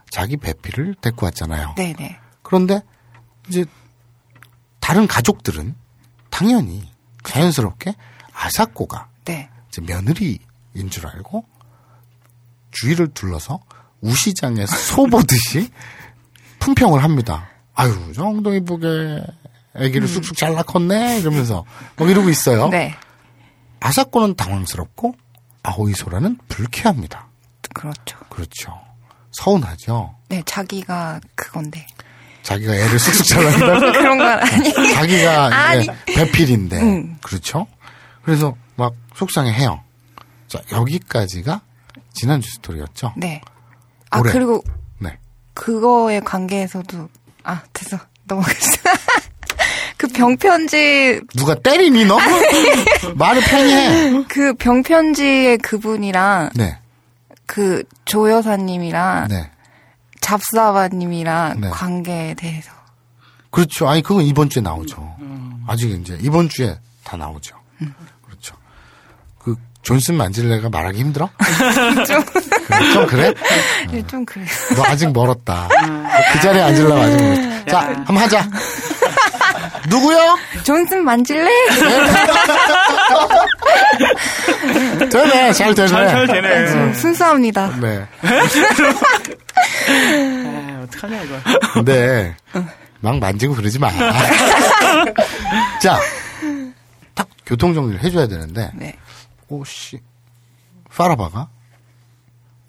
자기 배필을 데리고 왔잖아요. 네네. 그런데 이제 다른 가족들은 당연히 자연스럽게 아사코가 네. 이제 며느리인 줄 알고 주위를 둘러서 우시장에 소 보듯이 [LAUGHS] 품평을 합니다. 아유, 저 엉덩이 보게 애기를 쑥쑥 잘라 컸네 이러면서 막 이러고 있어요. 네. 아사코는 당황스럽고 아오이소라는 불쾌합니다. 그렇죠. 그렇죠. 서운하죠. 네, 자기가 그건데. 자기가 애를 쑥쑥 잘랐다. [LAUGHS] 그런 건 아니. 자기가 아니. 이제 배필인데 음. 그렇죠. 그래서 막 속상해해요. 자 여기까지가 지난주 스토리였죠. 네. 아, 올해. 그리고 네. 그거에 관계에서도, 아, 됐어. 넘어갔어. [LAUGHS] 그 병편지, 누가 때리니 너? [LAUGHS] 말을 편히 해. 그 병편지의 그분이랑 네. 그 조 여사님이랑 네. 잡사바님이랑 네. 관계에 대해서. 그렇죠. 아니 그건 이번 주에 나오죠. 아직 이제 이번 주에 다 나오죠. 그렇죠. 그 존슨 만질레가 말하기 힘들어? [LAUGHS] 좀, 그래, 좀 그래? 네, 좀 그래요. 너 아직 멀었다. 그 자리에 앉으려면 아직 멀었다. 자, 한번 하자. 누구요? 존슨 만질래? [LAUGHS] 되네, 잘 되네. 잘, 잘 되네. 좀 순수합니다. 네. 아, 어떡하냐, 이거. 근데 막 만지고 그러지 마. [LAUGHS] 자, 딱 교통 정리를 해줘야 되는데, 네. 오 씨, 파라바가,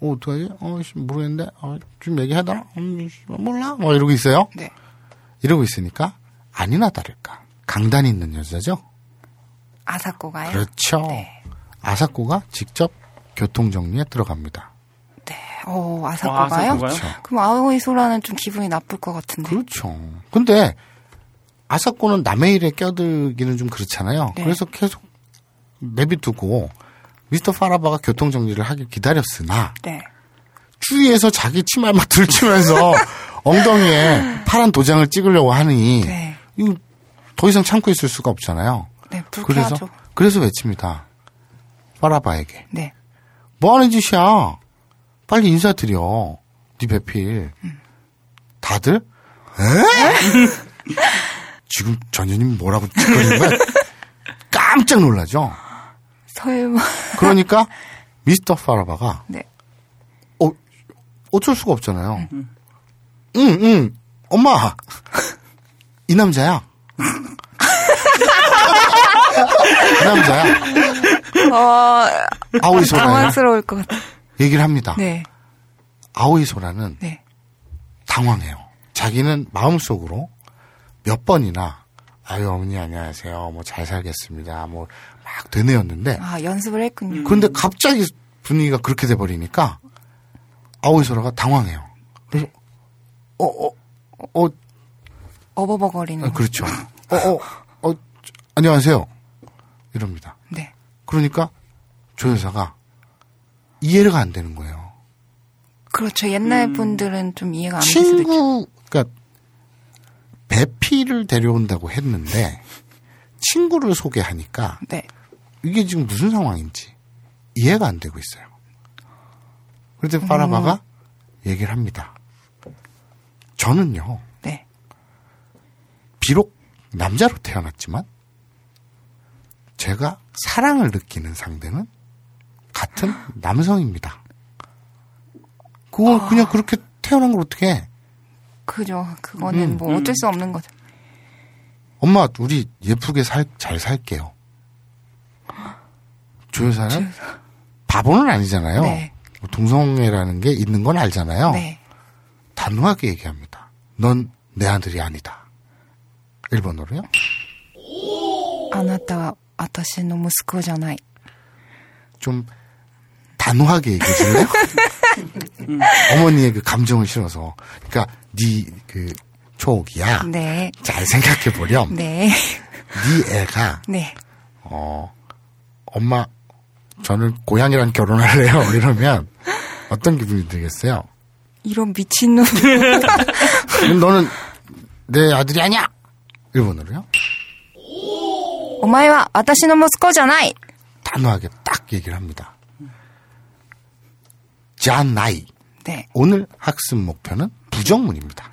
어 어떡하지? 어 씨 모르겠는데, 어, 좀 얘기하다. 음, 씨, 몰라. 뭐 이러고 있어요. 네. 이러고 있으니까 아니나 다를까 강단이 있는 여자죠. 아사코가요? 그렇죠. 네. 아사코가 직접 교통 정리에 들어갑니다. 어, 와, 아사코가요? 아사코가요? 그렇죠. 그럼 아오이 소라는 좀 기분이 나쁠 것 같은데. 그렇죠. 근데 아사코는 남의 일에 껴들기는 좀 그렇잖아요. 네. 그래서 계속 내비두고 미스터 파라바가 교통 정리를 하길 기다렸으나 네. 주위에서 자기 치마 막 [LAUGHS] 들치면서 엉덩이에 파란 도장을 찍으려고 하니 네. 이거 더 이상 참고 있을 수가 없잖아요. 네, 그래서 불쾌하죠. 그래서 외칩니다. 파라바에게 네. 뭐 하는 짓이야? 빨리 인사드려. 네 배필. 다들? 에? [LAUGHS] 지금 전현님 뭐라고 짓거리는 거야? 깜짝 놀라죠? 설마. 그러니까 [LAUGHS] 미스터 파라바가 네. 어, 어쩔 수가 없잖아요. 응, 응, 엄마. [LAUGHS] 이 남자야. 이 남자야. 어, 아오이 소라야. 당황스러울 것 같아. 얘기를 합니다. 네. 아오이 소라는 네. 당황해요. 자기는 마음속으로 몇 번이나 아유 어머니 안녕하세요. 뭐 잘 살겠습니다. 뭐 막 되뇌었는데 아, 연습을 했군요. 그런데 갑자기 분위기가 그렇게 돼 버리니까 아오이 소라가 당황해요. 그래서 어어어 어, 어 버버거리는. 아, 그렇죠. 어, 어, 어, 안녕하세요. 이럽니다. 네. 그러니까 조 여사가 이해가 안 되는 거예요. 그렇죠. 옛날 분들은 좀 이해가 안 있죠. 친구, 그러니까 배피를 데려온다고 했는데 친구를 소개하니까 네. 이게 지금 무슨 상황인지 이해가 안 되고 있어요. 그런데 파라바가 얘기를 합니다. 저는요, 네. 비록 남자로 태어났지만 제가 사랑을 느끼는 상대는 같은 남성입니다. 그걸 그냥 그렇게 태어난 걸 어떻게 해? 그죠. 그거는 음, 뭐 어쩔 수 없는 거죠. 엄마, 우리 예쁘게 살, 잘 살게요. 조 여사는 바보는 아니잖아요. 네. 뭐 동성애라는 게 있는 건 알잖아요. 네. 단호하게 얘기합니다. 넌 내 아들이 아니다. 일본어로요? 아나타와 아타시노 무스코잖아이. 좀 단호하게 얘기해 줄래요? [LAUGHS] 어머니의 그 감정을 실어서. 그러니까 네그 초옥이야. 네. 잘 생각해 보렴. 네. 네 애가 네. 어 엄마 저는 고양이랑 결혼할래요. [LAUGHS] 이러면 어떤 기분이 들겠어요? 이런 미친놈. 너는 내 아들이 아니야. 일본어로요? 오마이와 아타시노 모스코잖아이. 단호하게 딱 얘기를 합니다. 자나이. 네. 오늘 학습 목표는 부정문입니다.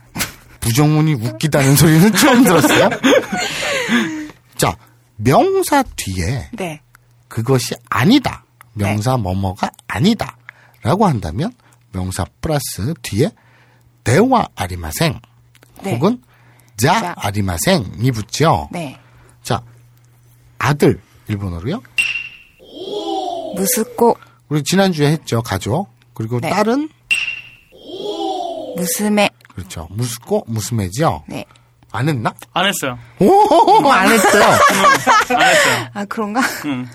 부정문이 웃기다는 소리는 처음 들었어요. [LAUGHS] 자, 명사 뒤에 네. 그것이 아니다. 명사 네. 뭐뭐가 아니다. 라고 한다면 명사 플러스 뒤에 대화 아리마생 네. 혹은 자 자. 아리마생이 붙죠. 네. 자, 아들 일본어로요. 무스코, 우리 지난주에 했죠. 가족. 그리고 네. 딸은 무스메. 그렇죠. 무스코 무스메죠. 네. 안 했나? 안 했어요. 오, 안 했어요. 안 했어요. 아, 그런가? 응.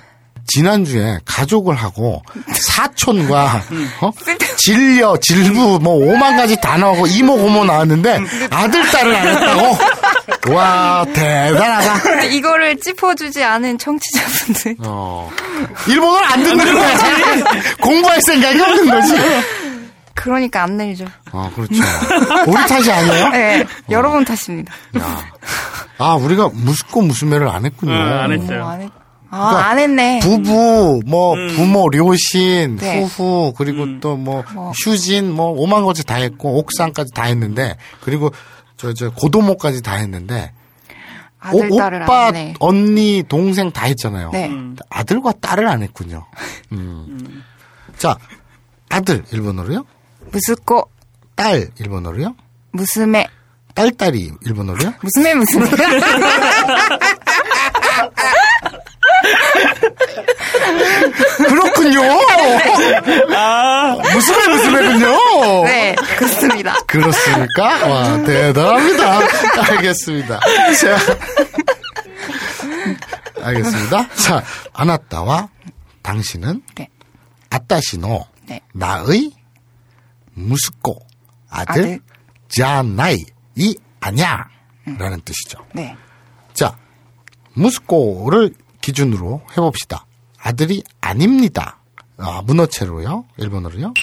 지난주에 가족을 하고 [LAUGHS] 사촌과 음. 어? 진려, 질부 뭐 오만 가지 다 나오고 이모 고모 나왔는데 아들 딸을 안 했다고? [LAUGHS] 와 대단하다. 이거를 짚어주지 않은 청취자분들. 어. 일본어를 안 듣는 거야. [LAUGHS] 공부할 생각이 없는 거지. 그러니까 안 늘죠. 아 그렇죠. 우리 탓이 아니에요? 네. 여러분 탓입니다. 야. 아 우리가 무스코 무스메를 안 했군요. 응, 안 어, 했어요. 안 했, 아, 그러니까 안 했네. 부부, 뭐, 부모,両親, 네. 후후, 그리고 또 뭐, 휴진, 뭐, 오만 가지 다 했고, 옥상까지 다 했는데, 그리고 저, 저, 고도모까지 다 했는데, 아들, 오, 딸을 오빠, 안 했네. 언니, 동생 다 했잖아요. 네. 아들과 딸을 안 했군요. [LAUGHS] 음. 자, 아들, 일본어로요? 무스코, 딸, 일본어로요? 무스메. 딸딸이, 일본어로요? 무스메, 무스메. [LAUGHS] 그렇군요! 무슨 애, 무슨 애군요! 네, 그렇습니다. 그렇습니까? 와, 대단합니다. 알겠습니다. 자. 알겠습니다. 자, 아나타와 당신은 네. 아따시노 네. 나의 무스코 아들, 아들. 자나이 이 아냐 라는 뜻이죠. 네. 자, 무스코를 기준으로 해봅시다. 아들이 아닙니다. 아, 문어체로요. 일본어로요.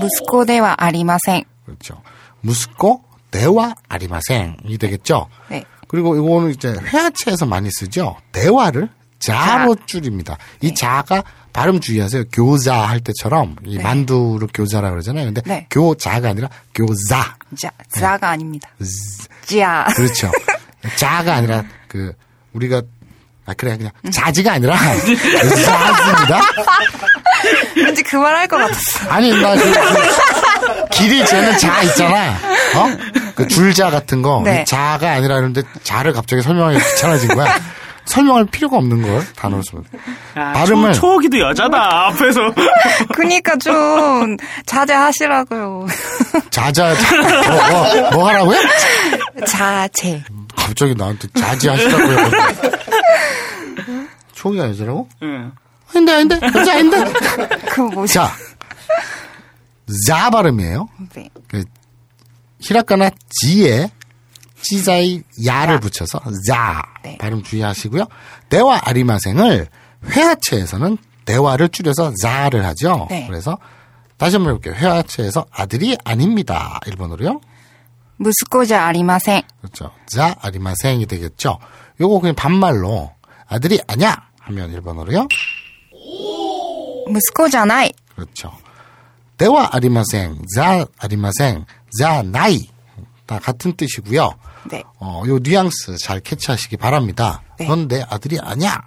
무스코 대와 아리마생. 그렇죠. 무스코 대화 아리마생이 되겠죠. 네. 그리고 이거는 이제 회화체에서 많이 쓰죠. 대화를 자로 자. 줄입니다. 이 자가 발음 주의하세요. 교자 할 때처럼 이 네. 만두를 교자라 그러잖아요. 근데 네. 교자가 아니라 교자. 자, 자가 아닙니다. 지아. 그렇죠. 자가 아니라 그 우리가 아 그래 그냥 음. 자지가 아니라 [LAUGHS] 자입니다. 왠지 그 말 할 것 같았어. 아니 나 그, 그 길이 재는 자 있잖아. 어? 그 줄자 같은 거. 네. 이 자가 아니라 그러는데 자를 갑자기 설명하기 귀찮아진 거야. 설명할 필요가 없는 걸 단어로 쓰면. 야, 발음을 초, 초기도 여자다 앞에서. [LAUGHS] 그니까 좀 자제하시라고요. 자자 자, 뭐, 뭐, 뭐 하라고요? 자제. 갑자기 나한테 자지하시라고요. 초기가 여자라고? 응. 아닌데 아닌데 여자 아닌데. 그거 뭐지? 자, 자 발음이에요. 네. 그 히라카나 지에 지자이 야를 붙여서 자 네. 발음 주의하시고요. 대화 아리마생을 회화체에서는 대화를 줄여서 자를 하죠. 네. 그래서 다시 한번 해볼게요. 회화체에서 아들이 아닙니다. 일본어로요. 무스코자 아리마생. 그렇죠. 자 아리마생이 되겠죠. 요거 그냥 반말로 아들이 아냐 하면 일본어로요. 무스코자나이. 그렇죠. 대화 아리마생, 자 아리마생, 자 나이 다 같은 뜻이고요. 네. 어, 요 뉘앙스 잘 캐치하시기 바랍니다. 네. 넌내 아들이 아니야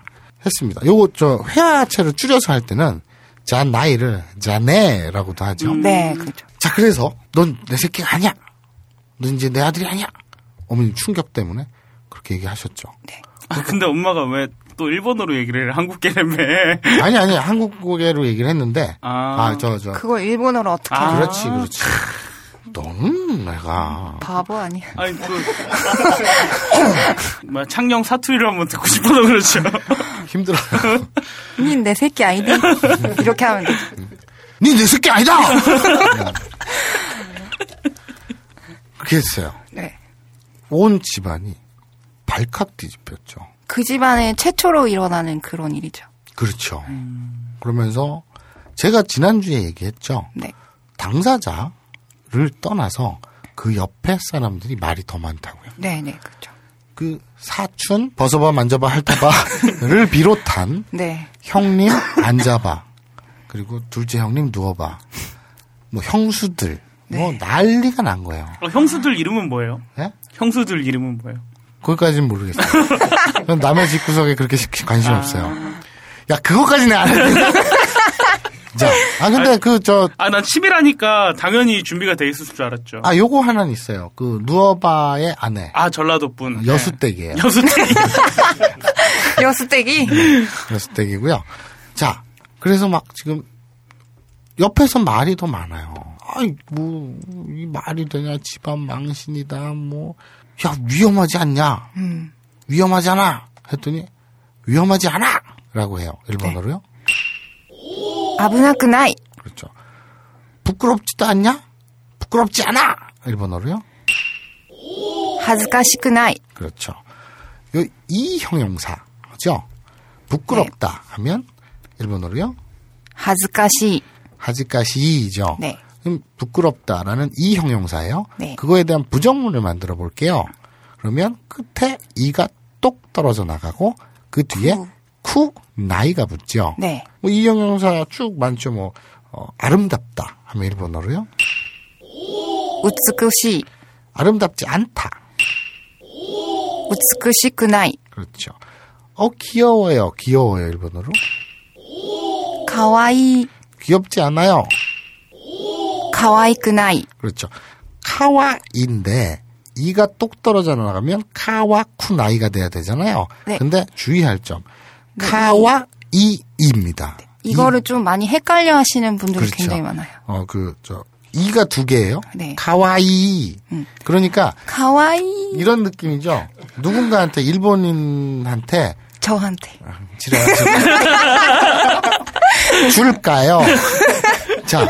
했습니다. 요거 저 회화체를 줄여서 할 때는 자 나이를 자네라고도 하죠. 네, 그렇죠. 자 그래서 넌 내 새끼가 아니야. 넌 이제 내 아들이 아니야. 어머님 충격 때문에 그렇게 얘기하셨죠. 아, 근데 엄마가 왜 또 일본어로 얘기를 해? 한국 게임에. 아니 아니 한국어로 얘기를 했는데 아. 저저 그걸 일본어로 어떻게 아. 아. 그렇지 그렇지. 너는 내가 바보 아니야. 아니 그 [LAUGHS] 뭐, 창녕 사투리를 한번 듣고 싶어서 그렇죠. 힘들어요. [LAUGHS] 닌내 새끼 아이디? 이렇게 하면 되죠. 니내 새끼 아니다! [LAUGHS] 그렇게 했어요. 네. 온 집안이 발칵 뒤집혔죠. 그 집안에 최초로 일어나는 그런 일이죠. 그렇죠. 그러면서 제가 지난주에 얘기했죠. 네. 당사자를 떠나서 그 옆에 사람들이 말이 더 많다고요. 네, 네, 그렇죠. 그 사춘, 벗어봐, 만져봐, 핥아봐를 [LAUGHS] 비롯한 네. 형님 앉아봐. 그리고 둘째 형님 누워봐. 뭐 형수들 네. 뭐 난리가 난 거예요. 어, 형수들 이름은 뭐예요? 예? 형수들 이름은 뭐예요? 거기까지는 모르겠어요. 전 남의 집구석에 그렇게 시- 관심 없어요. 야 그거까지는 안 해. [LAUGHS] 자, 아 근데 그 저 아, 난 치밀하니까 당연히 준비가 돼 있을 줄 알았죠. 아, 요거 하나는 있어요. 그, 누어바의 아내. 아, 전라도 분. 여수댁이에요. 네. 여수댁이. [LAUGHS] 여수댁이 여수댁이고요. 자, 그래서 막 지금, 옆에서 말이 더 많아요. 아이, 뭐, 이 말이 되냐, 집안 망신이다, 뭐, 야, 위험하지 않냐? 음. 위험하지 않아? 했더니, 위험하지 않아! 라고 해요. 일본어로요. 아브나크나이 그렇죠. 부끄럽지도 않냐? 부끄럽지 않아! 일본어로요. 하즈카시크나이 그렇죠. 요, 이 형용사죠. 부끄럽다 하면 일본어로요. 하즈카시 하지까시죠. 네. 그럼 부끄럽다라는 이 형용사예요. 네. 그거에 대한 부정문을 만들어 볼게요. 그러면 끝에 이가 똑 떨어져 나가고 그 뒤에 쿠, 나이가 붙죠. 네. 뭐 이 형용사 쭉 많죠. 뭐 어, 아름답다 하면 일본어로요. 우츠쿠시 아름답지 않다. 우츠쿠시쿠나이 그렇죠. 어 귀여워요. 귀여워요 일본어로. 가와이 귀엽지 않아요. 가와이쿠나이 그렇죠. 카와인데 이가 똑 떨어져 나가면 카와쿠나이가 돼야 되잖아요. 네. 근데 주의할 점 카와이입니다. 이거를 좀 많이 헷갈려 하시는 분들이 그렇죠. 굉장히 많아요. 어 그 저 이가 두 개예요. 네. 카와이. 음. 그러니까 가와이 이런 느낌이죠. 누군가한테 일본인한테 저한테 지랄하지 [LAUGHS] 줄까요? 자,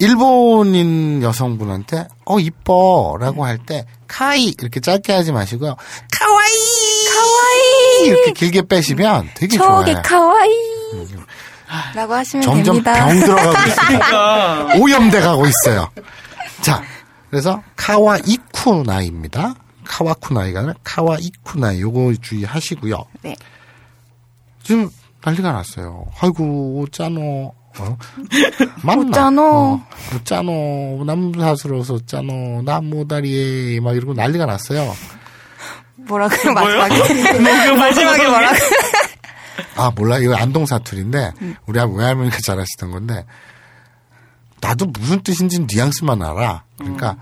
일본인 여성분한테 어 이뻐라고 할 때 카이 이렇게 짧게 하지 마시고요. 카와이 카와이 이렇게 길게 빼시면 되게 저게 좋아요. 가와이 라고 하시면 점점 됩니다. 병 들어가고 [LAUGHS] 있어요. 그러니까. 오염돼 가고 있어요. 자, 그래서 카와이쿠나이입니다. 카와쿠나이가 아니라 카와이쿠나이 요거 주의하시고요. 네. 지금 난리가 났어요. 아이고 짜노 [LAUGHS] 어? 맞나? 어쩌노. 어, 남사스러워서 어쩌노 나무다리에 막 이러고 난리가 났어요. 뭐라고요 뭐요? 마지막에 [LAUGHS] 마지막에 뭐라고? 아 몰라 이거 안동 사투리인데 우리 외할머니가 잘하시던 건데 나도 무슨 뜻인지 뉘앙스만 알아. 그러니까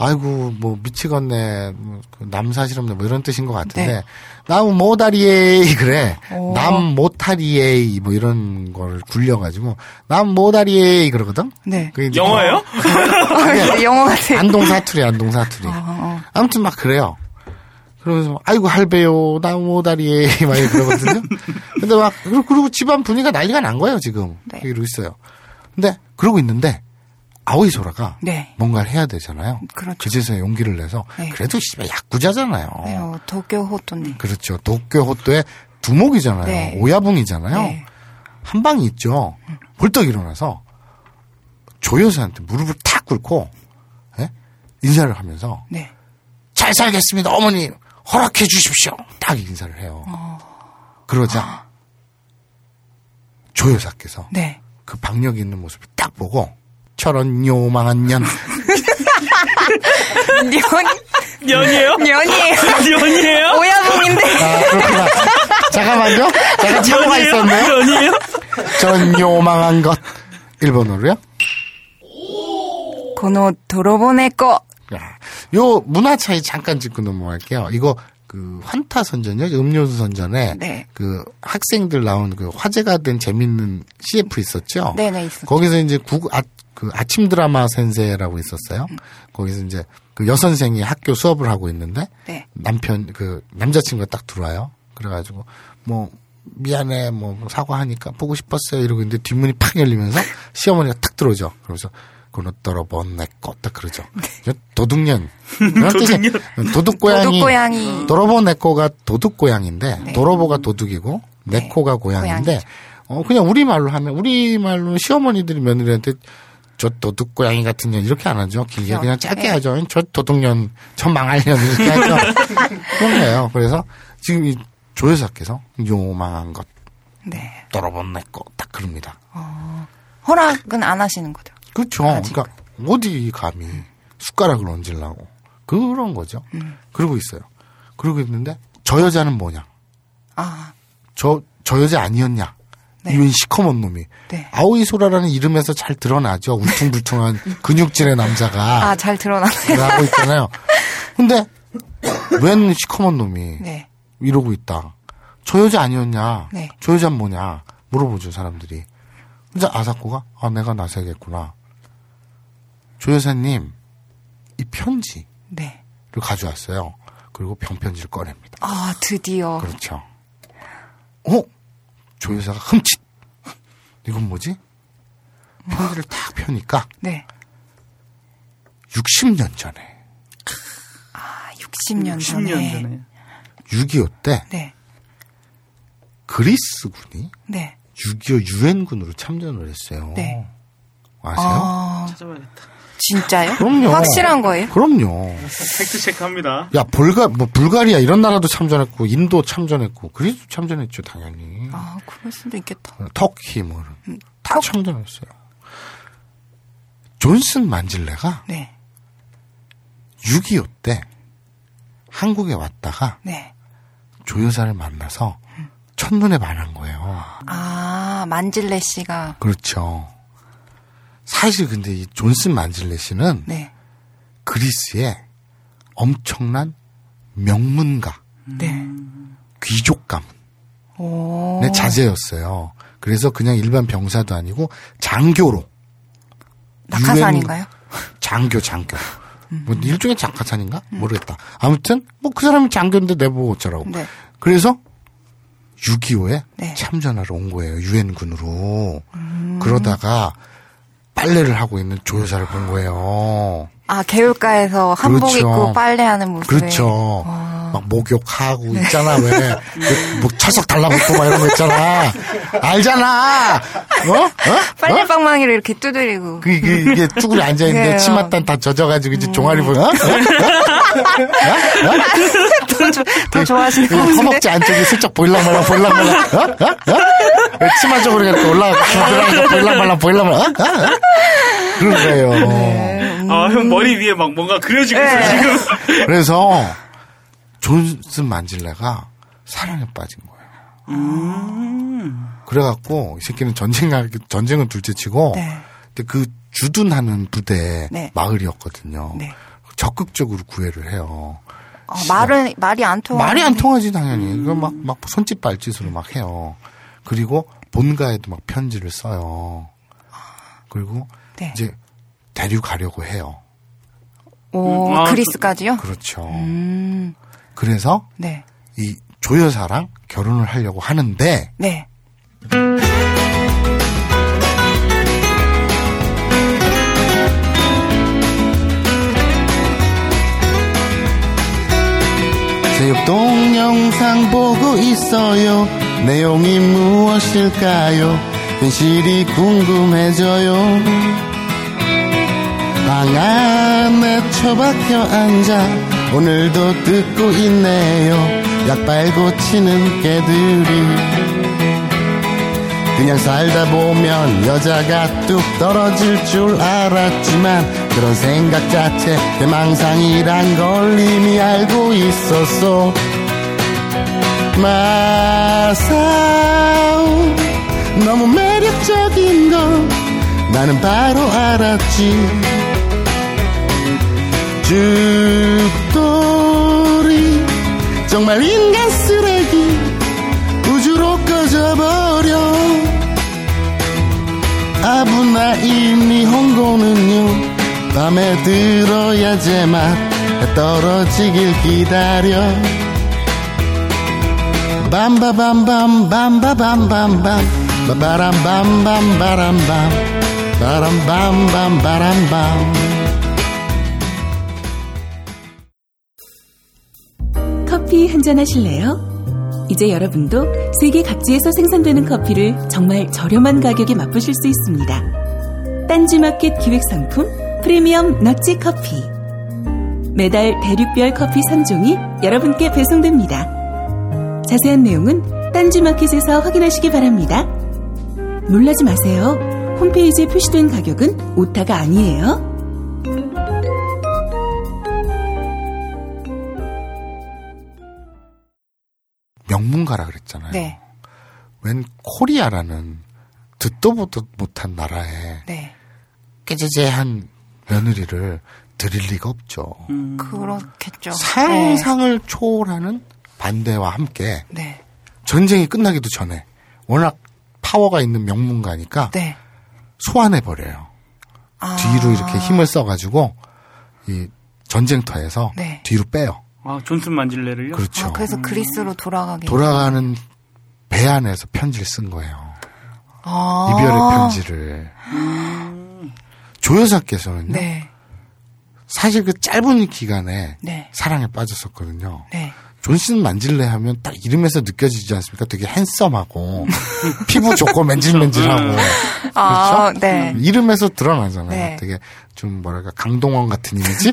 아이고 뭐 미치겠네 뭐그 남사시럽네 뭐 이런 뜻인 것 같은데 네. 나무 모다리에 [LAUGHS] 그래 오. 남 모타리에 뭐 이런 걸 굴려가지고 남 모다리에 그러거든. 네. 그게 이제 영어예요? 그게 영어 같아. 안동 사투리 안동 사투리. 어, 어. 아무튼 막 그래요. 그러면서 막, 아이고 할배요 나무 다리에 [LAUGHS] 막 그러거든요. 근데 막 그리고, 그리고 집안 분위기가 난리가 난 거예요 지금 네. 이러고 있어요. 근데 그러고 있는데 아오이 소라가 네. 뭔가를 해야 되잖아요. 그렇죠. 그제서야 용기를 내서 네. 그래도 씨발 야구자잖아요. 네, 어, 도쿄 호토님. 그렇죠. 도쿄 호또의 두목이잖아요. 네. 오야붕이잖아요. 네. 한 방이 있죠. 벌떡 일어나서 조여사한테 무릎을 탁 꿇고 예? 인사를 하면서 네. 잘 살겠습니다, 어머니. 허락해 주십시오. 딱 인사를 해요. 그러자 조여사께서 네. 그 박력 있는 모습을 딱 보고 저런 요망한 년. 년. 년이에요? 년이에요. 아, 년이에요? 오야봉인데. 아, 그렇구나. 잠깐만요. 잠깐 참고가 있었네. 년이에요? 전 요망한 것. 일본어로요? 고노 도로보네꺼. 요 문화 차이 잠깐 짚고 넘어갈게요. 이거 그 환타 선전이요, 음료수 선전에 네. 그 학생들 나온 그 화제가 된 재밌는 CF 있었죠. 네네, 있었죠. 거기서 이제 국, 아, 그 아침 드라마 센세라고 있었어요. 거기서 이제 그 여선생이 학교 수업을 하고 있는데 네. 남편 그 남자친구가 딱 들어와요. 그래가지고 뭐 미안해 뭐 사과하니까 보고 싶었어요 이러고 있는데 뒷문이 팍 열리면서 시어머니가 탁 들어오죠. 그러면서 그노 떨어본 내꺼 딱 그러죠. 저 도둑년. [LAUGHS] 그런 뜻이 도둑 고양이. 도둑 고양이. 도로보 네코가 도둑 고양인데 네. 도로보가 도둑이고 네코가 고양인데 고양이죠. 어 그냥 우리 말로 하면 우리 말로 시어머니들이 며느리한테 저 도둑 고양이 같은 년 이렇게 안 하죠. 길게 그렇죠. 그냥 짧게 네. 하죠. 저 도둑년, 저 망할 년 이렇게 [LAUGHS] 하죠. 그런 거예요. 그래서 지금 이 조여사께서 요망한 것 네. 떨어본 내꺼 딱 그럽니다. 허락은 안 하시는 거죠. 그렇죠. 그러니까 어디 감히 숟가락을 얹으려고 그런 거죠. 그러고 있어요. 그러고 있는데 저 여자는 뭐냐? 아, 저 저 여자 아니었냐? 네. 이런 시커먼 놈이 네. 아오이 소라라는 이름에서 잘 드러나죠. 울퉁불퉁한 [LAUGHS] 근육질의 남자가 아, 잘 드러나네요. 하고 있잖아요. [LAUGHS] 근데 웬 시커먼 놈이 네. 이러고 있다. 저 여자 아니었냐? 네. 저 여자는 뭐냐? 물어보죠 사람들이. 근데 아사코가 아 내가 나서야겠구나. 조 여사님 이 편지를 네. 가져왔어요. 그리고 병편지를 꺼냅니다. 아, 드디어. 그렇죠. 어? 조 여사가 흠칫. 이건 뭐지? 편지를 딱 펴니까 네. 60년 전에 아, 60년 전에. 10년 전에. 6.25 때 네. 그리스군이 네. 6.25 유엔군으로 참전을 했어요. 네. 아세요? 아, 찾아봐야겠다. 진짜요? 그럼요. 확실한 거예요? 그럼요. 팩트 체크합니다. 야, 불가, 뭐, 불가리아 이런 나라도 참전했고, 인도 참전했고, 그리스도 참전했죠, 당연히. 아, 그럴 수도 있겠다. 터키, 뭐, 다 터- 참전했어요. 존슨 만질레가 네. 6.25 때 한국에 왔다가 네. 조 여사를 만나서 첫눈에 반한 거예요. 아, 만질레 씨가. 그렇죠. 사실 근데 이 존슨 만질레 씨는 네. 그리스의 엄청난 명문가, 네. 귀족 가문의 오. 네, 자제였어요. 그래서 그냥 일반 병사도 아니고 장교로 낙하산인가요? 장교 장교. 뭐 일종의 장가산인가? 모르겠다. 아무튼 뭐 그 사람이 장교인데 내보고 어쩌라고. 네. 그래서 6.25에 네. 참전하러 온 거예요. 유엔군으로. 그러다가 빨래를 하고 있는 조여사를 본 거예요. 아, 개울가에서 한복 그렇죠. 입고 빨래하는 모습. 그렇죠. 막 목욕하고 있잖아, 왜. 그, 뭐 철석 달라붙고 막 이런 거 있잖아. 알잖아! 어? 어? 빨래방망이를 이렇게 두드리고. 그, 이게, 이게 쭈그려 앉아있는데 그래요. [LAUGHS] 치맛단 다 젖어가지고 이제 종아리 보여? 어? 더, 좋- 더 좋아하시는 것그 같은데. 허벅지 안쪽이 슬쩍 보일랑말랑 보일랑말랑 어? 어? 어? 치마 쪽으로 이렇게 올라가고 겨드랑이가 보일랑말랑 보일랑말랑 어? 어? 어? 그런 거예요. 음. 아, 형 머리 위에 막 뭔가 그려지고 있어, 네. 지금. 그래서 존슨 만질레가 사랑에 빠진 거예요. 그래갖고 이 새끼는 전쟁 전쟁은 둘째치고 네. 근데 그 주둔하는 부대 네. 마을이었거든요. 네. 적극적으로 구애를 해요. 어, 말은, 말이 안 통하 말이 안 통하지 당연히. 이거 막, 막 손짓 발짓으로 막 해요. 그리고 본가에도 막 편지를 써요. 그리고 네. 이제 데려가려고 해요. 오, 음, 아, 그리스까지요? 그렇죠. 음, 그래서 네. 이 조여사랑 결혼을 하려고 하는데 네. 제육동 영상 보고 있어요. 내용이 무엇일까요? 현실이 궁금해져요. 방 안에 처박혀 앉아 오늘도 듣고 있네요. 약발 고치는 개들이 그냥 살다 보면 여자가 뚝 떨어질 줄 알았지만 그런 생각 자체 대망상이란 걸 이미 알고 있었어. 마사오 너무 매력적인 걸 나는 바로 알았지. 죽돌이 정말 인간 쓰레기 우주로 꺼져버려. 아부나이 홍고는요 밤에 들어야 제맛. 해 떨어지길 기다려. 밤바밤밤 밤바밤밤밤 바바람밤밤 바람밤. 바람밤밤 바람밤. 커피 한잔 하실래요? 이제 여러분도 세계 각지에서 생산되는 커피를 정말 저렴한 가격에 맛보실 수 있습니다. 딴지마켓 기획상품 프리미엄 너치 커피. 매달 대륙별 커피 3종이 여러분께 배송됩니다. 자세한 내용은 딴지마켓에서 확인하시기 바랍니다. 놀라지 마세요. 홈페이지에 표시된 가격은 오타가 아니에요. 명문가라 그랬잖아요. 네. 웬 코리아라는 듣도 보도 못한 나라에 네. 깨재재한 며느리를 드릴 리가 없죠. 그렇겠죠. 상상을 초월하는 반대와 함께 네. 전쟁이 끝나기도 전에 워낙 파워가 있는 명문가니까 네. 소환해 버려요. 아. 뒤로 이렇게 힘을 써가지고 이 전쟁터에서 네. 뒤로 빼요. 아, 존슨 만질레를요? 그렇죠. 아, 그래서 그리스로 돌아가게. 돌아가는 배 안에서 편지를 쓴 거예요. 아. 이별의 편지를. 조여사께서는요. 네. 사실 그 짧은 기간에 네. 사랑에 빠졌었거든요. 네. 존슨 만질레 하면 딱 이름에서 느껴지지 않습니까? 되게 핸섬하고 피부 좋고 맨질맨질하고 아, 그렇죠? 네. 이름에서 드러나잖아요. 네. 되게 좀 뭐랄까 강동원 같은 이미지.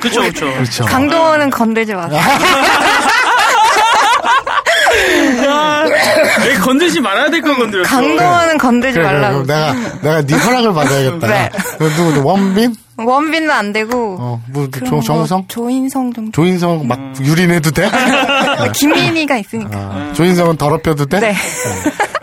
그렇죠, 그렇죠. 그렇죠. 강동원은 건들지 마세요. [LAUGHS] 내 건들지 말아야 될 건 건드렸어. 강동원은 건들지 그래, 그래, 말라고. 그럼 내가 내가 네 허락을 받아야겠다. 네. 그 누구 원빈? 원빈은 안 되고. 어, 뭐 그럼 조, 뭐 정우성? 조인성 정도. 조인성 막 유린해도 돼? [LAUGHS] 김민희가 있으니까. 아, 조인성은 더럽혀도 돼? 네.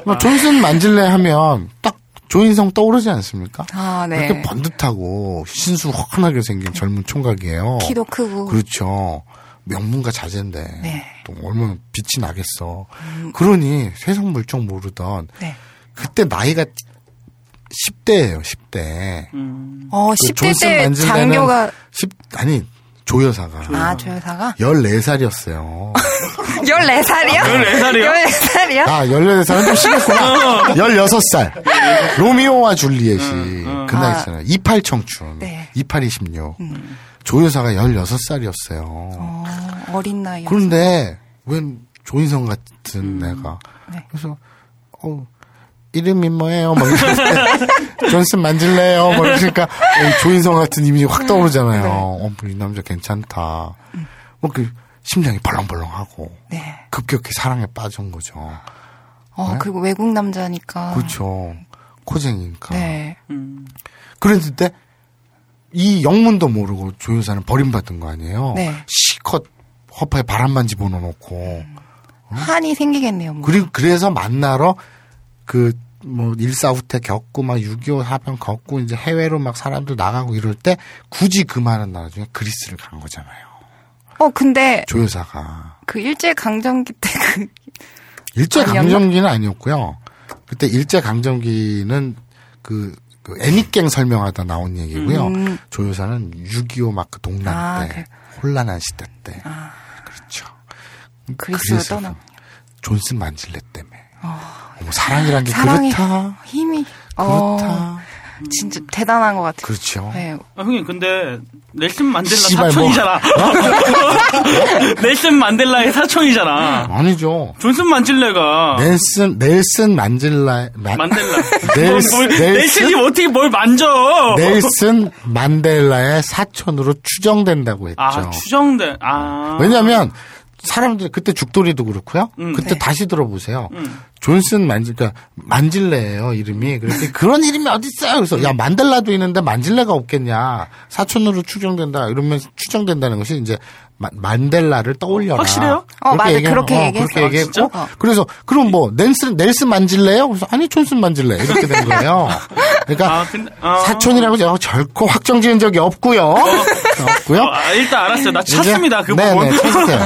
뭐 존슨 만질레 하면 딱 조인성 떠오르지 않습니까? 아, 네. 이렇게 번듯하고 신수 환하게 생긴 젊은 총각이에요. 키도 크고. 그렇죠. 명문가 자제인데 네. 또 얼마나 빛이 나겠어. 그러니 세상 물정 모르던 네. 그때 나이가 10대예요. 10대. 어, 그 10대 존슨 때 장교가 10 아니 조여사가 아, 조여사가 14살이었어요. 14살이요? [LAUGHS] 14살이요? 14살이요? 아, 14살은 좀 심했구나. [LAUGHS] 16살. 로미오와 줄리엣이 그 나이 있잖아요. 28 청춘. 네. 28, 26. 조여사가 16살이었어요. 어, 어린 나이에. 그런데 웬 조인성 같은 애가 네. 그래서 어 이름이 뭐예요? 막 이렇게 [LAUGHS] 존슨 만질래요? 막 이러니까 어, 조인성 같은 이미지 확 떠오르잖아요. 네. 어, 이 남자 괜찮다. 뭐그 심장이 벌렁벌렁하고 네. 급격히 사랑에 빠진 거죠. 어, 네? 그리고 외국 남자니까. 그렇죠. 코쟁이니까. 네. 그랬을 때 이 영문도 모르고 조효사는 버림받은 거 아니에요. 네. 시컷 허파에 바람만 집어넣어놓고 한이 생기겠네요. 뭐. 그리고 그래서 만나러 그 뭐 일사후퇴 겪고 막 6.25 사병 겪고 이제 해외로 막 사람들 나가고 이럴 때 굳이 그 많은 나라 중에 그리스를 간 거잖아요. 어, 근데 조효사가 그 일제 강점기 때그 일제? 강점기는 아니었고요. 그때 일제 강점기는 그, 그 애니깽 설명하다 나온 얘기고요. 음. 조효사는 6.25막그 동란 아, 때 그- 혼란한 시대 때 아, 그렇죠. 그리스로 그래서 떠나. 존슨 만질레 때문에 어 머, 사랑이란 게 사랑이 그렇다. 힘이 그렇다. 어, 진짜 대단한 것 같아요. 그렇죠. 네. 아, 형님, 근데, 넬슨 만델라 씨발, 뭐. 사촌이잖아. [LAUGHS] 넬슨 만델라의 사촌이잖아. 아니죠. 존슨 만질레가. 넬슨 넬슨 만질라 만, 만델라. [LAUGHS] 넬슨 뭘, 넬슨 넬슨이 어떻게 뭘 만져? 넬슨 만델라의 사촌으로 추정된다고 했죠. 아, 추정된, 아. 왜냐하면 사람들 그때 죽돌이도 그렇고요. 음. 그때 네. 다시 들어보세요. 음. 존슨 만질 그러니까 만질레예요 이름이. 그래서 [LAUGHS] 그런 이름이 어디 있어요? 그래서 야 만델라도 있는데 만질레가 없겠냐? 사촌으로 추정된다. 이러면 추정된다는 것이 이제 마- 만델라를 떠올려라. 확실해요? 어, 맞아. 얘기하- 그렇게 어, 얘기했어. 그렇게 얘기했고 진짜? 어. 그래서 그럼 뭐 넬슨 넬슨 만질레요? 그래서 아니 존슨 만질레 이렇게 된 거예요. 그러니까 아, 근데, 아. 사촌이라고 제가 결코 확정 지은 적이 없고요. [LAUGHS] 없고요. 아, 일단 알았어요. 나 찾습니다. 그 네네, 부분. 찾으세요.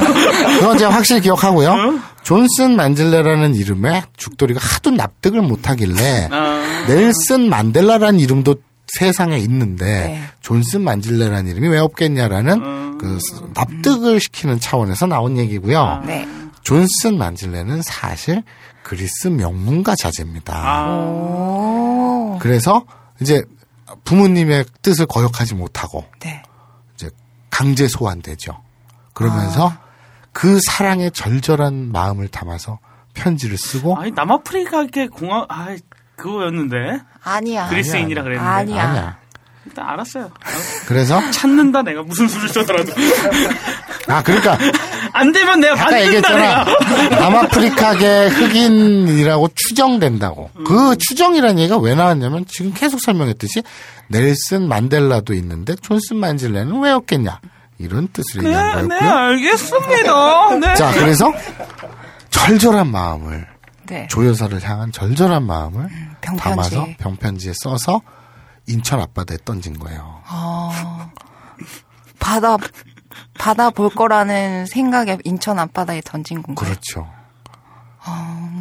그건 제가 확실히 기억하고요. 존슨 만질레라는 이름에 죽돌이가 하도 납득을 못하길래 아. 넬슨 만델라라는 이름도 세상에 있는데 네. 존슨 만질레라는 이름이 왜 없겠냐라는 그 납득을 시키는 차원에서 나온 얘기고요. 네. 존슨 만질레는 사실 그리스 명문가 자제입니다. 아. 오. 그래서 이제 부모님의 뜻을 거역하지 못하고 네. 이제 강제 소환되죠. 그러면서 그 사랑의 절절한 마음을 담아서 편지를 쓰고 아니, 남아프리카계 공항, 아 그거였는데. 아니야. 그리스인이라 그랬는데. 아니야. 아니야. 일단 알았어요. 그래서 찾는다, 내가 무슨 수를 써더라도. 아 그러니까 안 되면 내가 아까 얘기했잖아. 내가. 남아프리카계 흑인이라고 추정된다고. 그 추정이라는 얘기가 왜 나왔냐면 지금 계속 설명했듯이 넬슨 만델라도 있는데 존슨 만질레는 왜 없겠냐. 이런 뜻을 얘기한 네, 네, 거였고요. 알겠습니다. 네. 자, 그래서 절절한 마음을 네. 조여사를 향한 절절한 마음을 병편지. 담아서 병편지에 써서 인천 앞바다에 던진 거예요. 어, 바다 바다 볼 거라는 생각에 인천 앞바다에 던진 건가요? 그렇죠.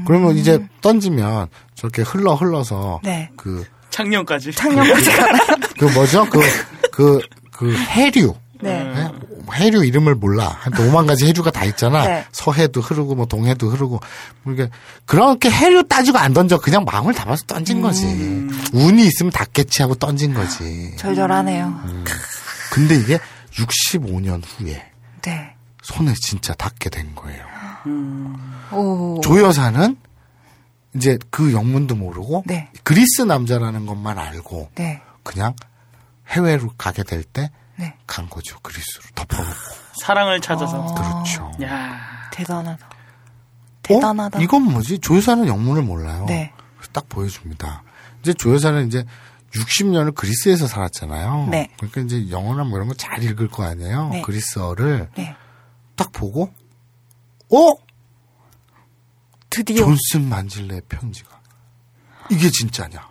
그러면 이제 던지면 저렇게 흘러 흘러서 네. 그 작년까지. 창녕까지 가나? 그 뭐죠? 그, 그, 그 해류. 네. 네? 해류 이름을 몰라. 한또 오만 가지 해류가 다 있잖아. [LAUGHS] 네. 서해도 흐르고 뭐 동해도 흐르고. 뭐 이게 그렇게 해류 따지고 안 던져. 그냥 마음을 담아서 던진 거지. 운이 있으면 닿겠지 하고 던진 거지. 절절하네요. 근데 이게 65년 후에 네. 손에 진짜 닿게 된 거예요. 오. 조 여사는 이제 그 영문도 모르고 네. 그리스 남자라는 것만 알고 네. 그냥 해외로 가게 될 때 간 네. 거죠. 그리스로 덮어놓고. 사랑을 찾아서. 어. 그렇죠. 야. 대단하다. 대단하다. 어? 이건 뭐지? 조여사는 영문을 몰라요. 네. 그래서 딱 보여줍니다. 이제 조여사는 이제 60년을 그리스에서 살았잖아요. 네. 그러니까 이제 영어나 뭐 이런 거 잘 읽을 거 아니에요. 네. 그리스어를 네. 딱 보고, 어? 드디어 존슨 만질레의 편지가. 이게 진짜냐?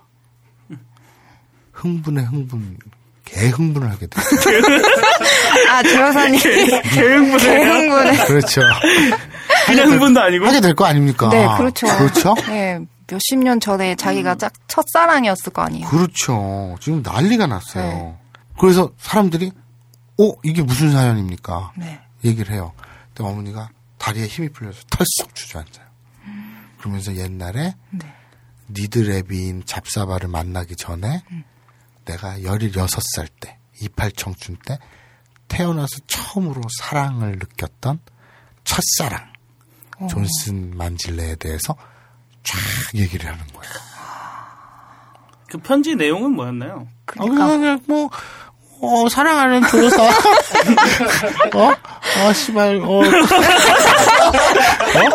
[LAUGHS] 흥분에 흥분, [LAUGHS] 개 흥분을 하게 돼. 아, 조 여사님. 개흥분을. 개흥분을. 그렇죠. 그냥 흥분도 아니고. 하게 될 거 아닙니까? 네, 그렇죠. 그렇죠? 네, 몇십 년 전에 자기가 짝 첫사랑이었을 거 아니에요. 그렇죠. 지금 난리가 났어요. 네. 그래서 사람들이, 어, 이게 무슨 사연입니까? 네. 얘기를 해요. 근데 어머니가 다리에 힘이 풀려서 털썩 주저앉아요. 그러면서 옛날에 네. 니드레비인 잡사바를 만나기 전에 음. 내가 16살 때, 28 청춘 때 태어나서 처음으로 사랑을 느꼈던 첫사랑, 어. 존슨 만질레에 대해서 쫙 얘기를 하는 거예요. 그 편지 내용은 뭐였나요? 그러니까. 그냥 뭐, 어, 사랑하는 조사. [LAUGHS] 어? 어, 씨발, 어.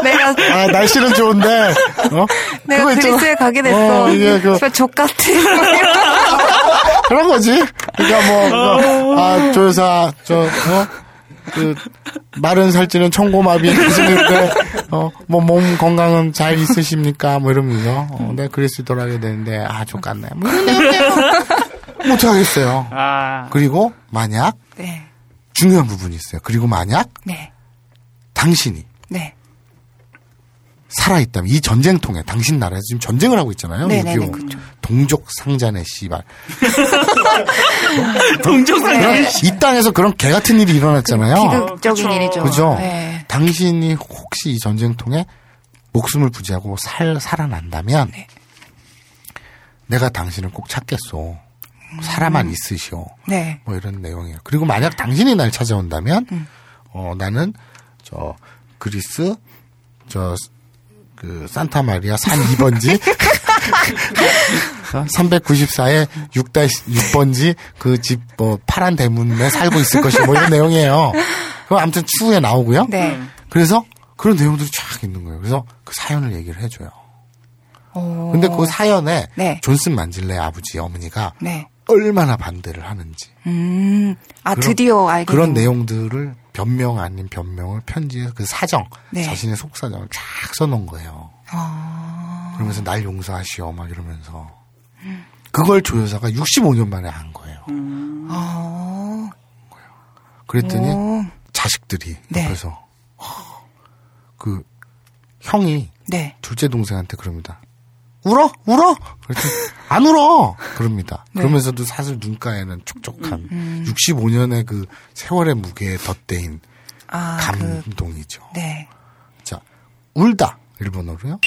내가 아, 날씨는 좋은데, 어? 내가. 그리스에 가게 됐어. 어, 이게 그, 정말 족 같아. [LAUGHS] 그런 거지. 그러니까 뭐, 뭐, 아, 조여사, 저, 어? 그, 마른 살찌는 청고마비 있으니까, 어, 뭐, 몸 건강은 잘 있으십니까? 뭐 이러면서, 어, 내가 그리스 돌아가게 되는데, 아, 족같네. 뭐. 못하겠어요. 아. 그리고 만약, 네. 중요한 부분이 있어요. 그리고 만약, 네. 당신이 네. 살아있다면, 이 전쟁통에, 당신 나라에서 지금 전쟁을 하고 있잖아요. 네네네, 6.25. 그렇죠. 동족 상잔의 씨발. [LAUGHS] 동정상. 그런, 이 땅에서 그런 개 같은 일이 일어났잖아요. 비극적인 그쵸. 일이죠. 그죠? 네. 당신이 혹시 이 전쟁통에 목숨을 부지하고 살, 살아난다면, 네. 내가 당신을 꼭 찾겠소. 살아만 있으시오. 네. 뭐 이런 내용이에요. 그리고 만약 당신이 날 찾아온다면, 음. 어, 나는, 저, 그리스, 저, 그, 산타 마리아 산 2번지, 394에 6-6번지, 그 집, 뭐, 파란 대문에 살고 있을 것이 뭐 이런 내용이에요. 그 아무튼 추후에 나오고요. 네. 그래서 그런 내용들이 쫙 있는 거예요. 그래서 그 사연을 얘기를 해줘요. 오. 근데 그 사연에 네. 존슨 만질레 아버지, 어머니가 네. 얼마나 반대를 하는지. 음. 아, 그런- 드디어 알게 그런. 내용들을 변명 아닌 변명을 편지에 그 사정, 네. 자신의 속사정을 쫙 써놓은 거예요. 아. 그러면서 날 용서하시오, 막 이러면서. 그걸 조여사가 65년 만에 한 거예요. 아. 그랬더니 오. 자식들이 네. 옆에서 허, 그 형이 네. 둘째 동생한테 그럽니다. 울어? 울어? 안 울어! 그럽니다. 네. 그러면서도 사실 눈가에는 촉촉한 음. 65년의 그 세월의 무게에 덧대인 아, 그, 감동이죠. 네. 자, 울다. 일본어로요.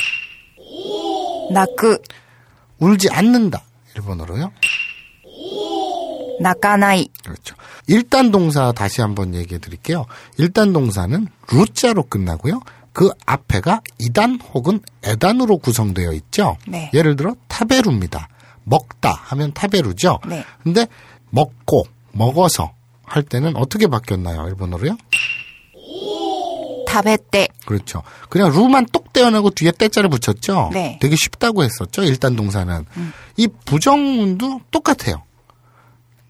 나그, 울지 않는다. 일본어로요. 나까나이. 그렇죠. 일단 동사 다시 한번 얘기해 드릴게요. 일단 동사는 루자로 끝나고요. 그 앞에가 이단 혹은 에단으로 구성되어 있죠. 네. 예를 들어 타베루입니다. 먹다 하면 타베루죠. 네. 근데 먹고 먹어서 할 때는 어떻게 바뀌었나요? 일본어로요? 때. 그렇죠. 그냥 루만 똑 떼어내고 뒤에 때자를 붙였죠. 네. 되게 쉽다고 했었죠. 일단 동사는 이 부정문도 똑같아요.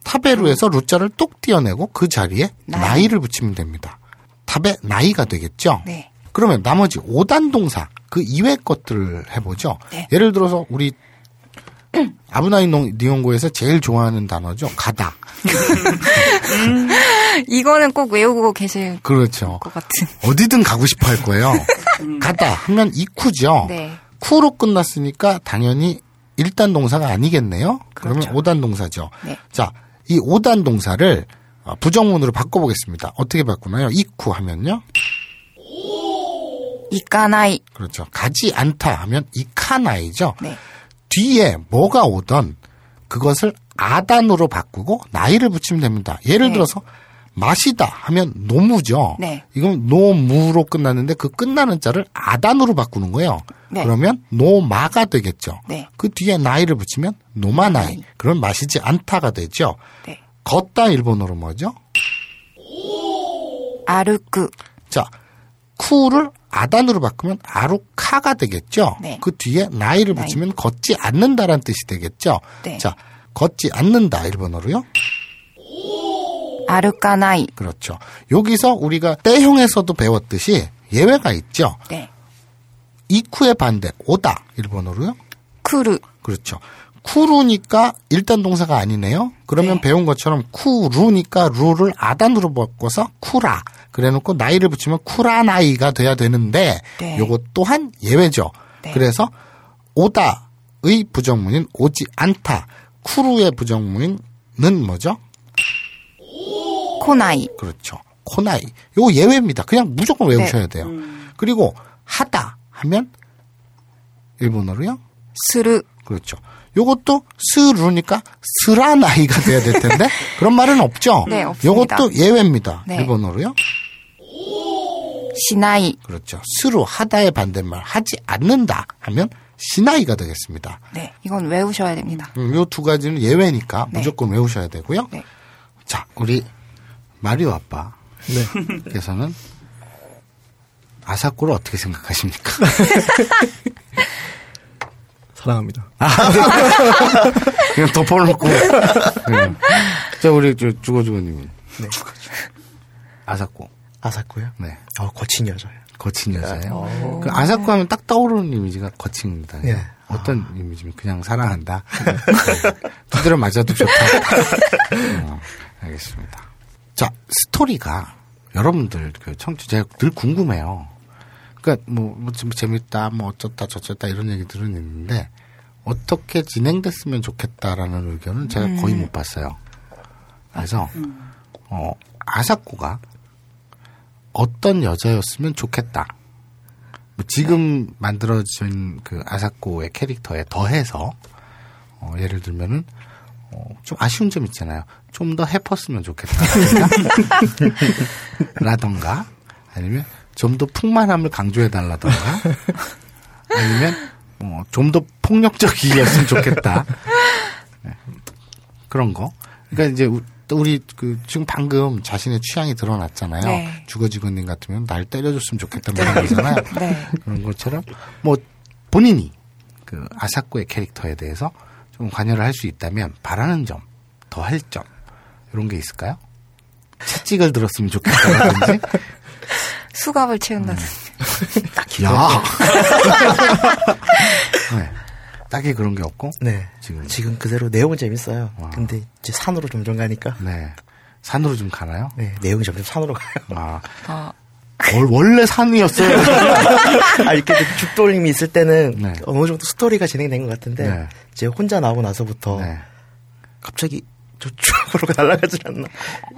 타베루에서 루자를 똑 떼어내고 그 자리에 나이. 를 붙이면 됩니다. 탑의 나이가 되겠죠. 네. 그러면 나머지 5단 동사 그 이외 것들을 해보죠. 네. 예를 들어서 우리 아브나이 농- 니온고에서 제일 좋아하는 단어죠. 가다. [LAUGHS] 이거는 꼭 외우고 계실 그렇죠. 것 같은. 어디든 가고 싶어 할 거예요. 가다 하면 이쿠죠. 네. 쿠로 끝났으니까 당연히 1단 동사가 아니겠네요. 그러면 그렇죠. 5단 동사죠. 네. 자, 이 5단 동사를 어, 부정문으로 바꿔보겠습니다. 어떻게 바꾸나요? 이쿠 하면요. 이까나이. 그렇죠. 가지 않다 하면 이카나이죠. 네. 뒤에 뭐가 오던 그것을 아단으로 바꾸고 나이를 붙이면 됩니다. 예를 네. 들어서 마시다 하면 노무죠. 네. 이건 노무로 끝났는데 그 끝나는 자를 아단으로 바꾸는 거예요. 네. 그러면 노마가 되겠죠. 네. 그 뒤에 나이를 붙이면 노마나이. 그럼 마시지 않다가 되죠. 네. 걷다 일본어로 뭐죠? 아르크. 자, 쿠를 아단으로 바꾸면 아루카가 되겠죠. 네. 그 뒤에 나이를 나이. 붙이면 걷지 않는다라는 뜻이 되겠죠. 네. 자, 걷지 않는다 일본어로요. 아르까나이. 그렇죠. 여기서 우리가 때형에서도 배웠듯이 예외가 있죠. 네. 이쿠의 반대 오다 일본어로요. 쿠르. 그렇죠. 쿠루니까 일단 동사가 아니네요. 그러면 네. 배운 것처럼 쿠루니까 루를 아단으로 바꿔서 쿠라. 그래놓고 나이를 붙이면 쿠라나이가 돼야 되는데 네. 요것 또한 예외죠. 네. 그래서 오다의 부정문인 오지 않다. 쿠루의 부정문은 뭐죠? 코나이. 그렇죠. 코나이. 요거 예외입니다. 그냥 무조건 외우셔야 네. 돼요. 그리고 하다 하면 일본어로요? 스르. 그렇죠. 요것도 스루니까 스라나이가 돼야 될 텐데 [LAUGHS] 그런 말은 없죠. 네, 없습니다. 요것도 예외입니다. 네. 일본어로요. 시나이. 그렇죠. 스루 하다의 반대말 하지 않는다 하면 시나이가 되겠습니다. 네. 이건 외우셔야 됩니다. 요두 가지는 예외니까 네. 무조건 외우셔야 되고요. 네. 자, 우리 마리오 네. 아빠께서는 아사코를 어떻게 생각하십니까? [LAUGHS] 사랑합니다. 그냥 덮어놓고. 네. 자, 우리 저 주거주거님이 네. 아사코. 아사쿠요? 네. 어, 거친 여자예요. 거친 여자예요. 그 아사코 하면 딱 떠오르는 이미지가 거친입니다. 예. 어떤 이미지면 그냥 사랑한다. 네. 두드려 맞아도 좋다. [LAUGHS] 어, 알겠습니다. 자, 스토리가 여러분들 그 청취 제가 늘 궁금해요. 그러니까 뭐, 뭐좀 재밌다, 뭐 어쩌다 저쩌다 이런 얘기들은 있는데 어떻게 진행됐으면 좋겠다라는 의견은 제가 거의 못 봤어요. 그래서 어, 아사코가 어떤 여자였으면 좋겠다. 뭐 지금 만들어진 그 아사코의 캐릭터에 더해서 어, 예를 들면은 어, 좀 아쉬운 점 있잖아요. 좀 더 해펐으면 좋겠다. [LAUGHS] 라던가 아니면 좀 더 풍만함을 강조해 달라던가 아니면 뭐 좀 더 폭력적이었으면 좋겠다. 네. 그런 거. 그러니까 이제 우- 또 우리 그 지금 방금 자신의 취향이 드러났잖아요. 네. 주거지건님 같으면 날 때려줬으면 좋겠다는 말이잖아요. [LAUGHS] 네. 그런 것처럼 뭐 본인이 그 아사코의 캐릭터에 대해서 좀 관여를 할 수 있다면 바라는 점, 더 할 점 이런 게 있을까요? 채찍을 들었으면 좋겠다라든지 [LAUGHS] 수갑을 채운다는. [LAUGHS] 야 네. 딱히 그런 게 없고 네. 지금 지금 그대로 내용은 재밌어요. 와. 근데 이제 산으로 점점 가니까 네 산으로 좀 가나요? 네, 내용이 점점 산으로 가요. 아 어, 월- 원래 산이었어요. [LAUGHS] 아, 이렇게 죽돌림이 있을 때는 네. 어느 정도 스토리가 진행된 것 같은데 네. 제가 혼자 나오고 나서부터 네. 갑자기 저쪽으로 [LAUGHS] 날아가질 않나.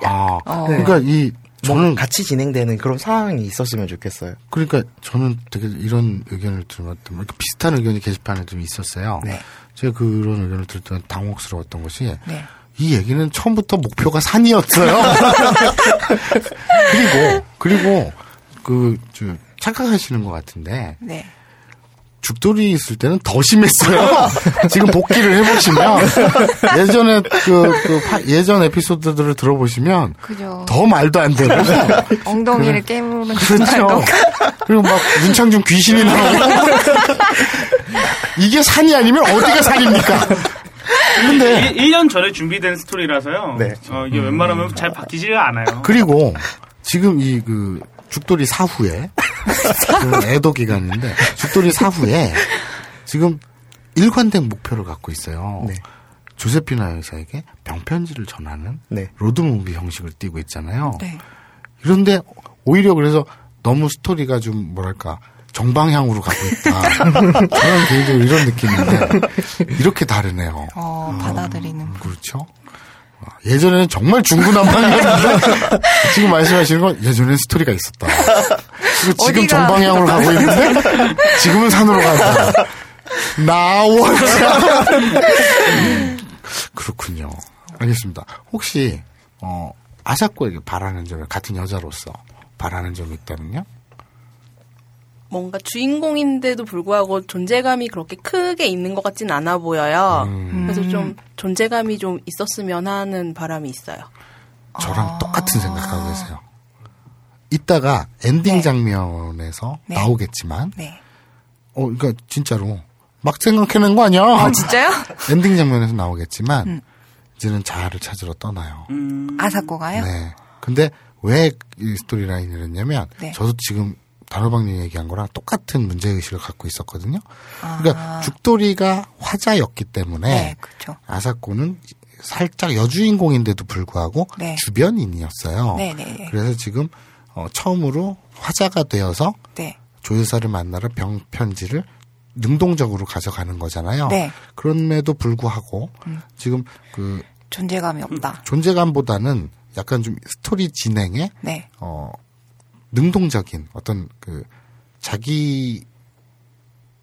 아 어. 그러니까 이 저는 같이 진행되는 그런 상황이 있었으면 좋겠어요. 그러니까 저는 되게 이런 의견을 들었던 이렇게 비슷한 의견이 게시판에 좀 있었어요. 네. 제가 그런 의견을 들을 때 당혹스러웠던 것이 네. 이 얘기는 처음부터 목표가 산이었어요. [LAUGHS] 그리고 그리고 그 저, 착각하시는 것 같은데 네. 죽돌이 있을 때는 더 심했어요. [LAUGHS] 지금 복귀를 해보시면 예전에 그, 그 파- 예전 에피소드들을 들어보시면 그죠. 더 말도 안 되고 [LAUGHS] 엉덩이를 깨무는 그렇죠. 그리고 막 윤창중 귀신이 나오고 [LAUGHS] 이게 산이 아니면 어디가 산입니까? 근데 1, 년 전에 준비된 스토리라서요. 네. 어, 이게 웬만하면 잘 바뀌지가 않아요. 그리고 지금 이 그 죽돌이 사후에 그 애도 기간인데 죽돌이 사후에 지금 일관된 목표를 갖고 있어요. 네. 조세피나 여사에게 병편지를 전하는 네. 로드무비 형식을 띠고 있잖아요. 네. 그런데 오히려 그래서 너무 스토리가 좀 뭐랄까 정방향으로 가고 있다. [LAUGHS] 저는 개인적으로 이런 느낌인데 이렇게 다르네요. 어, 받아들이는. 그렇죠. 와, 예전에는 정말 중구난방이었는데 [LAUGHS] 지금 말씀하시는 건 예전엔 스토리가 있었다. 그리고 지금 어디가- 정방향으로 가고 있는데 지금은 산으로 간다. 나와. [LAUGHS] 그렇군요. 알겠습니다. 혹시 어, 아사코에게 바라는 점이 같은 여자로서 바라는 점이 있다면요? 뭔가 주인공인데도 불구하고 존재감이 그렇게 크게 있는 것 같진 않아 보여요. 음. 그래서 좀 존재감이 좀 있었으면 하는 바람이 있어요. 저랑 똑같은 생각하고 계세요. 이따가 엔딩 네. 장면에서 네. 나오겠지만, 네. 어, 그러니까 진짜로 막 생각해낸 거 아니야? 아, 진짜요? [LAUGHS] 엔딩 장면에서 나오겠지만 음. 이제는 자아를 찾으러 떠나요. 아사코가요? 네. 근데 왜 이 스토리라인을 했냐면 네. 저도 지금 단호박님 얘기한 거랑 똑같은 문제 의식을 갖고 있었거든요. 아. 그러니까 죽돌이가 화자였기 때문에 네, 그렇죠. 아사코는 살짝 여주인공인데도 불구하고 네. 주변인이었어요. 네, 네, 네. 그래서 지금 어, 처음으로 화자가 되어서 네. 조여사를 만나러 병편지를 능동적으로 가져가는 거잖아요. 네. 음. 그럼에도 불구하고 지금 그 존재감이 없다. 존재감보다는 약간 좀 스토리 진행에 네. 어 능동적인 어떤 그 자기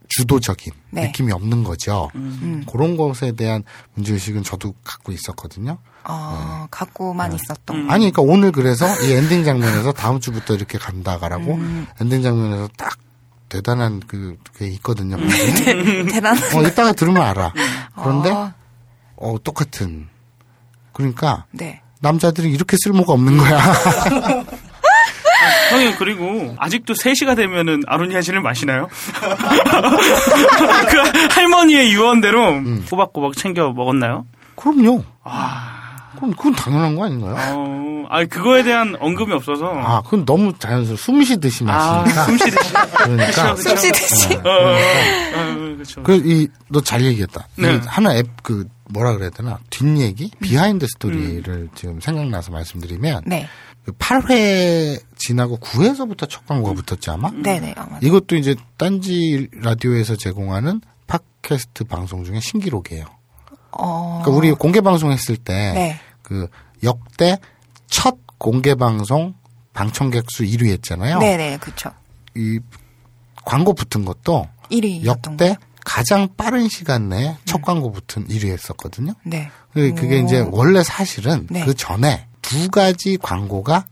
주도적인 네. 느낌이 없는 거죠. 음. 그런 것에 대한 문제의식은 저도 갖고 있었거든요. 어, 갖고만 있었던. 아니, 그러니까 오늘 그래서 이 엔딩 장면에서 다음 주부터 이렇게 간다가라고 음. 엔딩 장면에서 딱 대단한 그, 게 있거든요. 음. [LAUGHS] 대단한. 어, 이따가 들으면 알아. 그런데, 어, 어, 똑같은. 그러니까, 네. 남자들이 이렇게 쓸모가 없는 거야. [LAUGHS] 형님 그리고 아직도 3시가 되면은 아로니아 진을 마시나요? 그 할머니의 유언대로 음. 꼬박꼬박 챙겨 먹었나요? 그럼요. 그럼 그건 당연한 거 아닌가요? 어, 아 그거에 대한 언급이 없어서. 아, 그건 너무 자연스러워. 숨 쉬듯이 아, 마시니까. 숨 쉬듯이. 그러니까. 그쵸, 그쵸. 숨쉬듯이. 어, 어, 어, 그렇죠. 그, 이, 너 잘 얘기했다. 네. 이 하나 앱, 그, 뭐라 그래야 되나. 뒷얘기? 비하인드 스토리를 지금 생각나서 말씀드리면. 네. 그 8회 지나고 9회에서부터 첫 광고가 붙었지 아마? 네네. 아마. 이것도 이제 딴지 라디오에서 제공하는 팟캐스트 방송 중에 신기록이에요. 어. 그러니까 우리 공개 방송했을 때 네. 그 역대 첫 공개 방송 방청객 수 1위 했잖아요. 네네. 그쵸. 이 광고 붙은 것도 1위. 역대 가장 빠른 시간 내에 첫 광고 붙은 1위 했었거든요. 네. 그- 그게 오. 이제 원래 사실은 네. 그 전에 두 가지 광고가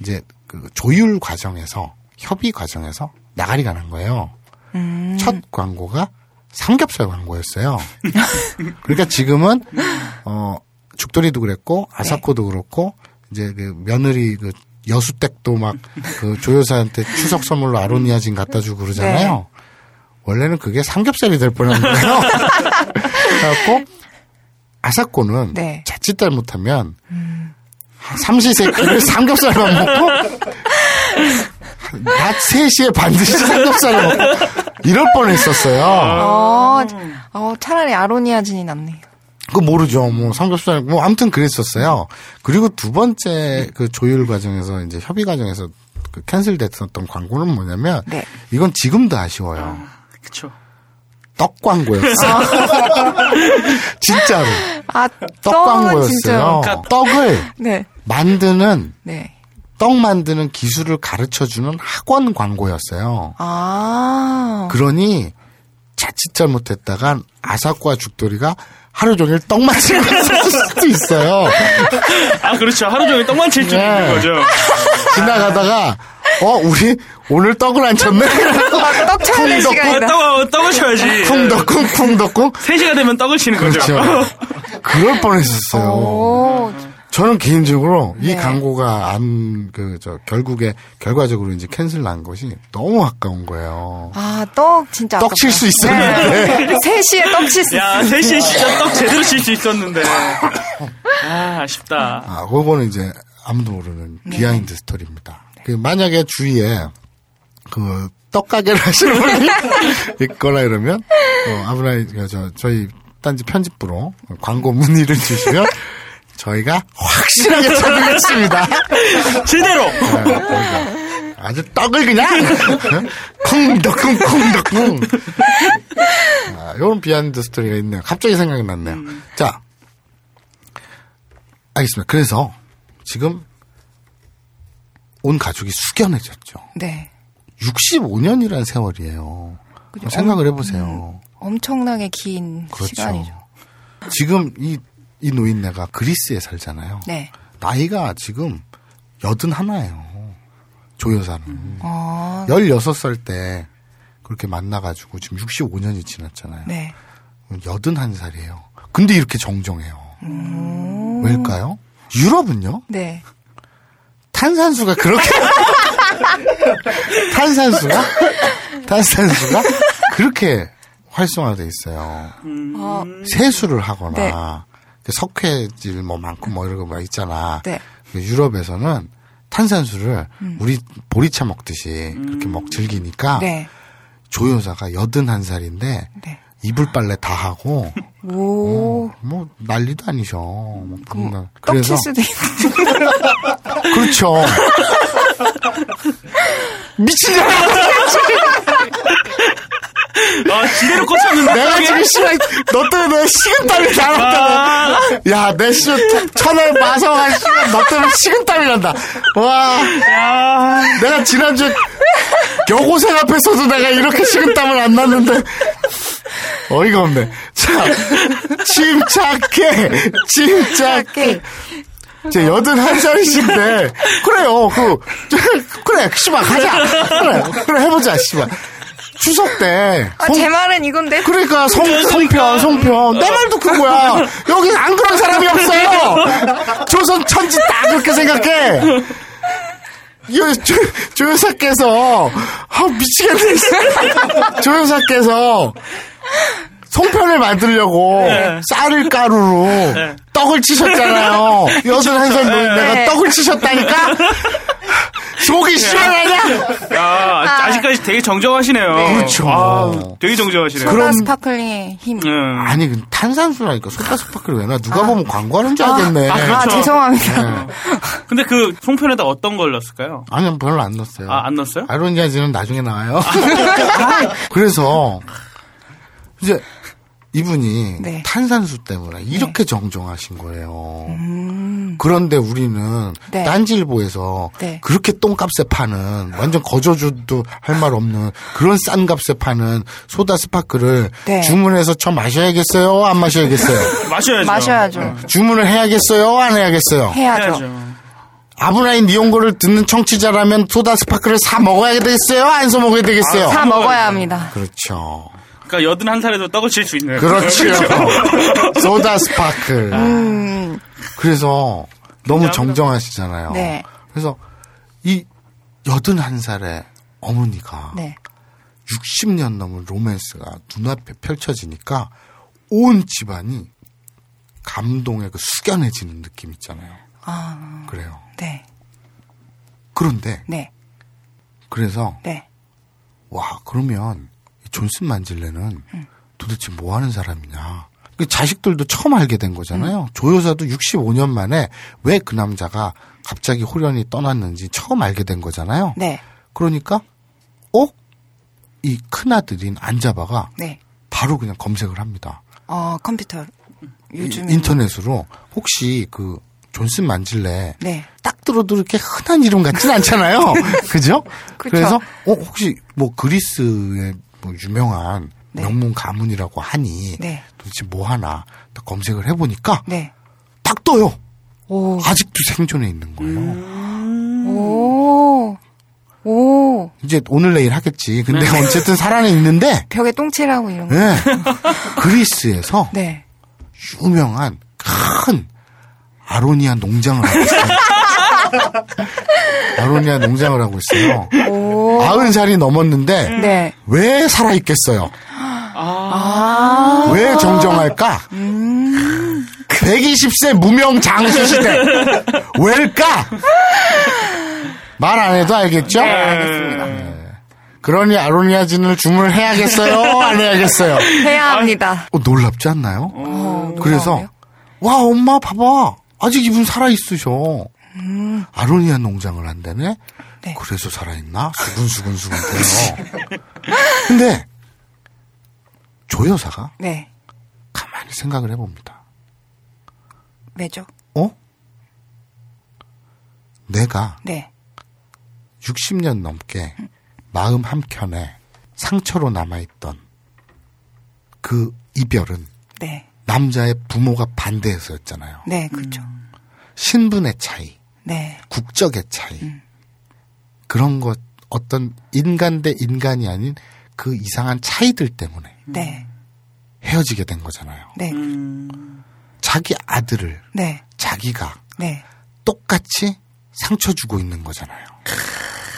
이제 그 조율 과정에서 협의 과정에서 나가리가 난 거예요. 음. 첫 광고가 삼겹살 광고였어요. [LAUGHS] 그러니까 지금은 어 죽돌이도 그랬고 아사코도 네. 그렇고 이제 그 며느리 그 여수댁도 막 그 조여사한테 추석 선물로 아로니아진 갖다 주고 그러잖아요. 네. 원래는 그게 삼겹살이 될 뻔한 거예요. [LAUGHS] 그래갖고 아사코는 네. 자칫 잘못하면 삼시세끼를 삼겹살만 먹고 낮 3시에 반드시 삼겹살을 먹고 이럴 뻔했었어요. 어, 어, 차라리 아로니아진이 낫네요. 그거 모르죠. 뭐 삼겹살 뭐 아무튼 그랬었어요. 그리고 두 번째 그 조율 과정에서 이제 협의 과정에서 그 캔슬됐었던 광고는 뭐냐면 네. 이건 지금도 아쉬워요. 그쵸. 떡 광고였어요. [LAUGHS] 진짜로 아, 떡 떡은 진짜. 광고였어요. 떡을 네. 만드는 네. 떡 만드는 기술을 가르쳐 주는 학원 광고였어요. 아. 그러니 자칫 잘못했다간 아사코와 죽돌이가 하루 종일 떡만 있을 수도 있어요. 아, 그렇죠. 하루 종일 떡만 칠줄 네. 있는 거죠. 지나가다가 어, 우리 오늘 떡을 안 쳤네? 떡 쳐야. 시간이다. 떡을, 떡을 쳐야지. 쿵덕쿵, 쿵덕쿵. 3시가 되면 떡을 치는 거죠. 그렇죠. [LAUGHS] 그럴 뻔했었어요. 오, 저는 개인적으로 이 네. 광고가 안, 그, 저, 결국에, 결과적으로 이제 캔슬 난 것이 너무 아까운 거예요. 아, 떡 진짜. 떡 칠 수 있었는데. 네. 3시에 떡 칠 수 야, 있어. 3시에 진짜 떡 제대로 칠 수 있었는데. 아, 아쉽다. 아, 그거는 이제 아무도 모르는 비하인드 스토리입니다. 그 만약에 주위에 그 떡가게를 [LAUGHS] 하시는 분이 [LAUGHS] 있거나 이러면 어, 아부나이 저 저희 딴지 편집부로 광고 문의를 주시면 저희가 확실하게 찾아겠습니다. [LAUGHS] 제대로! 네, 아주 떡을 그냥 쿵덕쿵 쿵덕쿵 아, 이런 비하인드 스토리가 있네요. 갑자기 생각이 났네요. 자, 알겠습니다. 그래서 지금 온 가족이 숙연해졌죠. 네. 65년이라는 세월이에요. 그죠? 생각을 해보세요. 엄청나게 긴 그렇죠. 시간이죠. 지금 이, 이 노인네가 그리스에 살잖아요. 네. 나이가 지금 여든 하나예요. 조 여사는. 아, 16살 때 그렇게 만나가지고 지금 65년이 지났잖아요. 네. 여든 한 살이에요. 근데 이렇게 정정해요. 왜일까요? 유럽은요? 네. 탄산수가 그렇게 [LAUGHS] 탄산수가 탄산수가 그렇게 활성화돼 있어요. 어, 세수를 하거나 네. 그 석회질 뭐 많고 뭐 이런 거 막 있잖아. 네. 그 유럽에서는 탄산수를 우리 보리차 먹듯이 그렇게 먹 즐기니까 네. 조 여사가 여든 한 살인데 네. 이불 빨래 다 하고 [LAUGHS] 오, 뭐 난리도 아니셔. 뭐 그런 떡 그래서 칠 수도. [LAUGHS] [LAUGHS] 그렇죠. 미친년 아! 아, 지대로 꽂혔는데. 내가 지금 씨발 너 때문에 내 식은땀이 나거든. 야, 내 씨, 천을 마성한 씨발 너 때문에 식은땀이 난다. 와, 야, 내가 지난주에 여고생 앞에서도 내가 이렇게 식은땀을 안 났는데 어이가 없네. 자, 침착해, 침착해. 제 여든 한 살이신데 그래요. 그 그래, 씨발 가자. 그래, 그래 해보자, 씨발. 추석 때 아, 송- 제 말은 이건데. 그러니까 성, 성편, 성편. 내 말도 그거야. 여기 안 그런 사람이 없어요. 조선 천지 다 그렇게 생각해. 요, 조, 조여사께서, 아, 미치겠네. 조 여사께서, 송편을 만들려고 쌀을 가루로 떡을 치셨잖아요. 여든 한살 노인네가 네. 떡을 치셨다니까? 속이 시원하냐? 야, 아직까지 되게 정정하시네요. 그렇죠. 아, 되게 정정하시네요. 그럼- 소다 스파클링의 힘. 음. 아니, 그 탄산수라니까 소다 스파크를 왜 나? 누가 보면 광고하는 줄 알겠네. 아, 아, 그렇죠. 죄송합니다. 네. 근데 그 송편에다 어떤 걸 넣었을까요? 아니, 별로 안 넣었어요. 아, 안 넣었어요? 아로니아진은 나중에 나와요. [LAUGHS] [LAUGHS] 그래서, 이제, 이분이 네. 탄산수 때문에 이렇게 정정하신 거예요. 그런데 우리는 네. 딴지일보에서 네. 그렇게 똥값에 파는 완전 거저 줘도 할 말 없는 그런 싼 값에 파는 소다 스파크를 네. 주문해서 쳐 마셔야겠어요? 안 마셔야겠어요? [LAUGHS] 마셔야죠. 마셔야죠. 주문을 해야겠어요? 안 해야겠어요? 해야죠. 해야죠. 아부나이 니홍고를 듣는 청취자라면 소다 스파크를 사 먹어야 되겠어요? 안 사 먹어야 되겠어요? 사 먹어야 합니다. 그렇죠. 그러니까 여든 한 살에도 떡을 칠 수 있네요. 그렇죠. [LAUGHS] 소다 스파크. 음, 그래서 너무 인정합니다. 정정하시잖아요. 네. 그래서 이 여든 한 살의 어머니가 네. 60년 넘은 로맨스가 눈앞에 펼쳐지니까 온 집안이 감동에 그 숙연해지는 느낌 있잖아요. 아, 그래요. 네. 그런데 네. 그래서 네. 와 그러면 이 존슨 만질레는 도대체 뭐 하는 사람이냐. 그 자식들도 처음 알게 된 거잖아요. 조여사도 65년 만에 왜 그 남자가 갑자기 호련히 떠났는지 처음 알게 된 거잖아요. 네. 그러니까 어? 이 큰아들인 안자바가 네. 바로 그냥 검색을 합니다. 어, 컴퓨터. 요즘. 이- 인터넷으로 혹시 그 존슨 만질레 네. 딱 들어도 이렇게 흔한 이름 같진 않잖아요. [LAUGHS] 그죠? 그쵸. 그래서 어 혹시 뭐 그리스의 뭐 유명한 네. 명문 가문이라고 하니 네. 도대체 뭐 하나 딱 검색을 해보니까 네. 딱 떠요. 오. 아직도 생존해 있는 거예요. 음. 오. 오, 이제 오늘 내일 하겠지. 근데 어쨌든 살아는 있는데 [LAUGHS] 벽에 똥칠하고 이런 거. 네. 그리스에서 네. 유명한 큰 아로니아 농장을 하고 있어요. [LAUGHS] 아로니아 농장을 하고 있어요. 오. 아흔 살이 넘었는데 네. 왜 살아 있겠어요? 아. 왜 정정할까? 120세 무명 장수 시대 왜일까? 말 안 해도 알겠죠? 네, 알겠습니다. 그러니 아로니아 진을 주문해야겠어요? [LAUGHS] 안 해야겠어요? 해야 합니다. 어, 놀랍지 않나요? 어, 그래서 놀라워요? 와 엄마 봐봐 아직 이분 살아 있으셔. 음. 아로니아 농장을 한다네. 네. 그래서 살아있나? 수근수근수근 돼요. [LAUGHS] 근데 조 여사가 네. 가만히 생각을 해봅니다. 왜죠? 어? 내가 네. 60년 넘게 마음 한켠에 상처로 남아있던 그 이별은 네. 남자의 부모가 반대해서였잖아요. 네, 그렇죠. 신분의 차이, 네. 국적의 차이, 그런 것, 어떤 인간 대 인간이 아닌 그 이상한 차이들 때문에 네. 헤어지게 된 거잖아요. 네. 자기 아들을 네. 자기가 네. 똑같이 상처 주고 있는 거잖아요.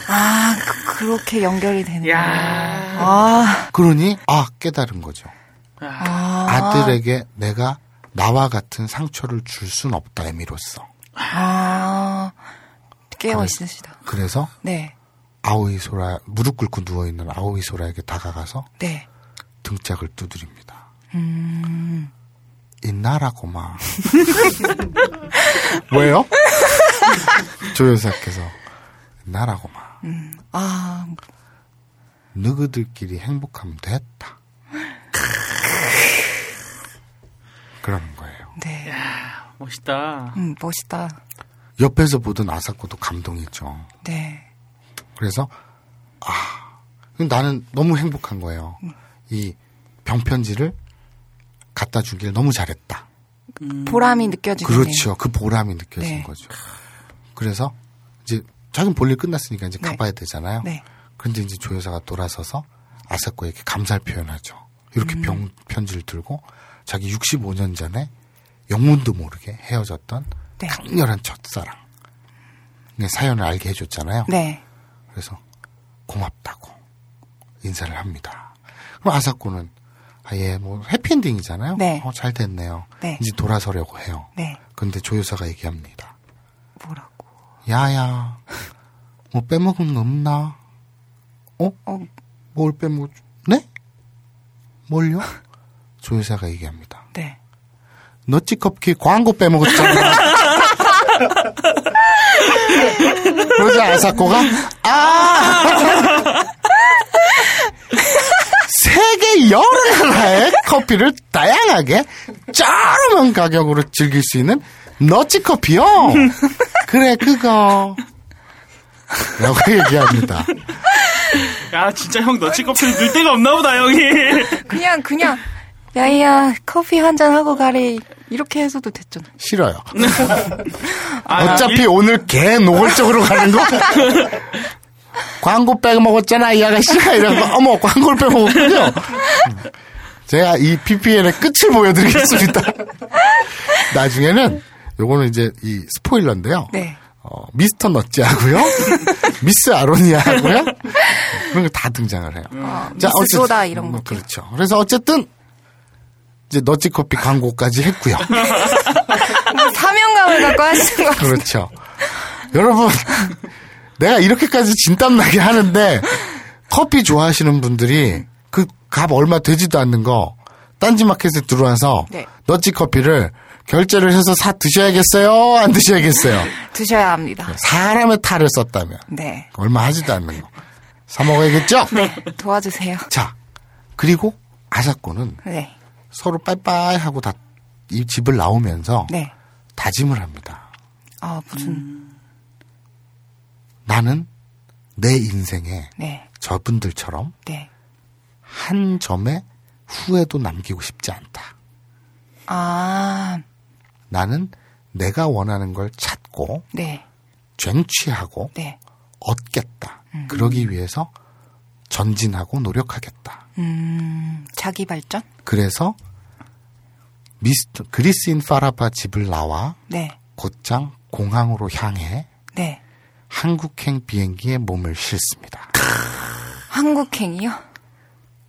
아, 그- 그렇게 연결이 되는 야. 아. 그러니, 아, 깨달은 거죠. 아. 아들에게 내가 나와 같은 상처를 줄 순 없다, 애미로서. 아. 깨어 그래. 있으시다. 그래서 네. 아오이 소라, 무릎 꿇고 누워있는 아오이 소라에게 다가가서 네. 등짝을 두드립니다. 음. 있나라고마. [LAUGHS] 왜요? [LAUGHS] 조여사께서 있나라고마. 아, 너희들끼리 행복하면 됐다. [LAUGHS] 그러는 거예요. 네. 멋있다. 음, 멋있다. 옆에서 보던 아사코도 감동이죠. 네. 그래서 아 나는 너무 행복한 거예요. 이 병편지를 갖다 주길 너무 잘했다. 보람이 느껴지네요. 그렇죠. 그 보람이 느껴진 네. 거죠. 그래서 이제 자기는 볼일 끝났으니까 이제 네. 가봐야 되잖아요. 네. 그런데 이제 조여사가 돌아서서 아사코에게 감사를 표현하죠. 이렇게 음. 병 편지를 들고 자기 65년 전에 영문도 모르게 헤어졌던 네. 강렬한 첫사랑 의 사연을 알게 해줬잖아요. 네. 그래서 고맙다고 인사를 합니다. 그럼 아사코는 아예 뭐 해피엔딩이잖아요. 네. 어, 잘 됐네요. 네. 이제 돌아서려고 해요. 네. 근데 조여사가 얘기합니다. 뭐라고? 야야, 뭐 빼먹은 거 없나? 어? 어, 뭘 빼먹? 네? 뭘요? 조여사가 얘기합니다. 네. 너찌커피 광고 빼먹었잖아. [LAUGHS] 그러자 아사코가 아 세계 여러 나라의 커피를 다양하게 저렴한 가격으로 즐길 수 있는 너찌커피요. 그래 그거. 라고 얘기합니다. 야, 진짜 형 너치 커피를 넣을 데가 없나 보다, 형이. 그냥, 그냥, 야이야, 커피 한 잔 하고 가래. 이렇게 해서도 됐잖아. 싫어요. 아, 어차피 일- 오늘 개 노골적으로 가는 거? [LAUGHS] 광고 빼먹었잖아, 이 아가씨가. 이러고, 어머, 광고를 빼먹었군요. 음. 제가 이 PPL의 끝을 보여드리겠습니다. [LAUGHS] 나중에는, 요거는 이제 이 스포일러인데요. 네. 어, 미스터 넛지 하고요. [LAUGHS] 미스 아로니아 하고요. 그런 거 다 등장을 해요. 어, 자, 미스 어쨌든, 소다 이런 음, 거. 그렇죠. 그래서 어쨌든, 이제 너찌 커피 광고까지 했고요. 뭐 사명감을 갖고 하시는 거. 그렇죠. 여러분, 내가 이렇게까지 진땀나게 하는데, 커피 좋아하시는 분들이 그 값 얼마 되지도 않는 거, 딴지마켓에 들어와서, 네. 너찌 커피를 결제를 해서 사 드셔야겠어요? 안 드셔야겠어요? 드셔야 합니다. 사람의 탈을 썼다면, 네. 얼마 하지도 않는 거. 사 먹어야겠죠? 네. 도와주세요. 자, 그리고 아사코는 네. 서로 빠이빠이 하고 다 이 집을 나오면서 네. 다짐을 합니다. 아, 무슨, 나는 내 인생에 네. 저분들처럼 네. 한 점의 후회도 남기고 싶지 않다. 아, 나는 내가 원하는 걸 찾고 네. 쟁취하고 네. 얻겠다. 그러기 위해서 전진하고 노력하겠다. 음, 자기 발전? 그래서 미스터 그리스인 파라바 집을 나와 네. 곧장 공항으로 향해 네. 한국행 비행기에 몸을 싣습니다. 한국행이요?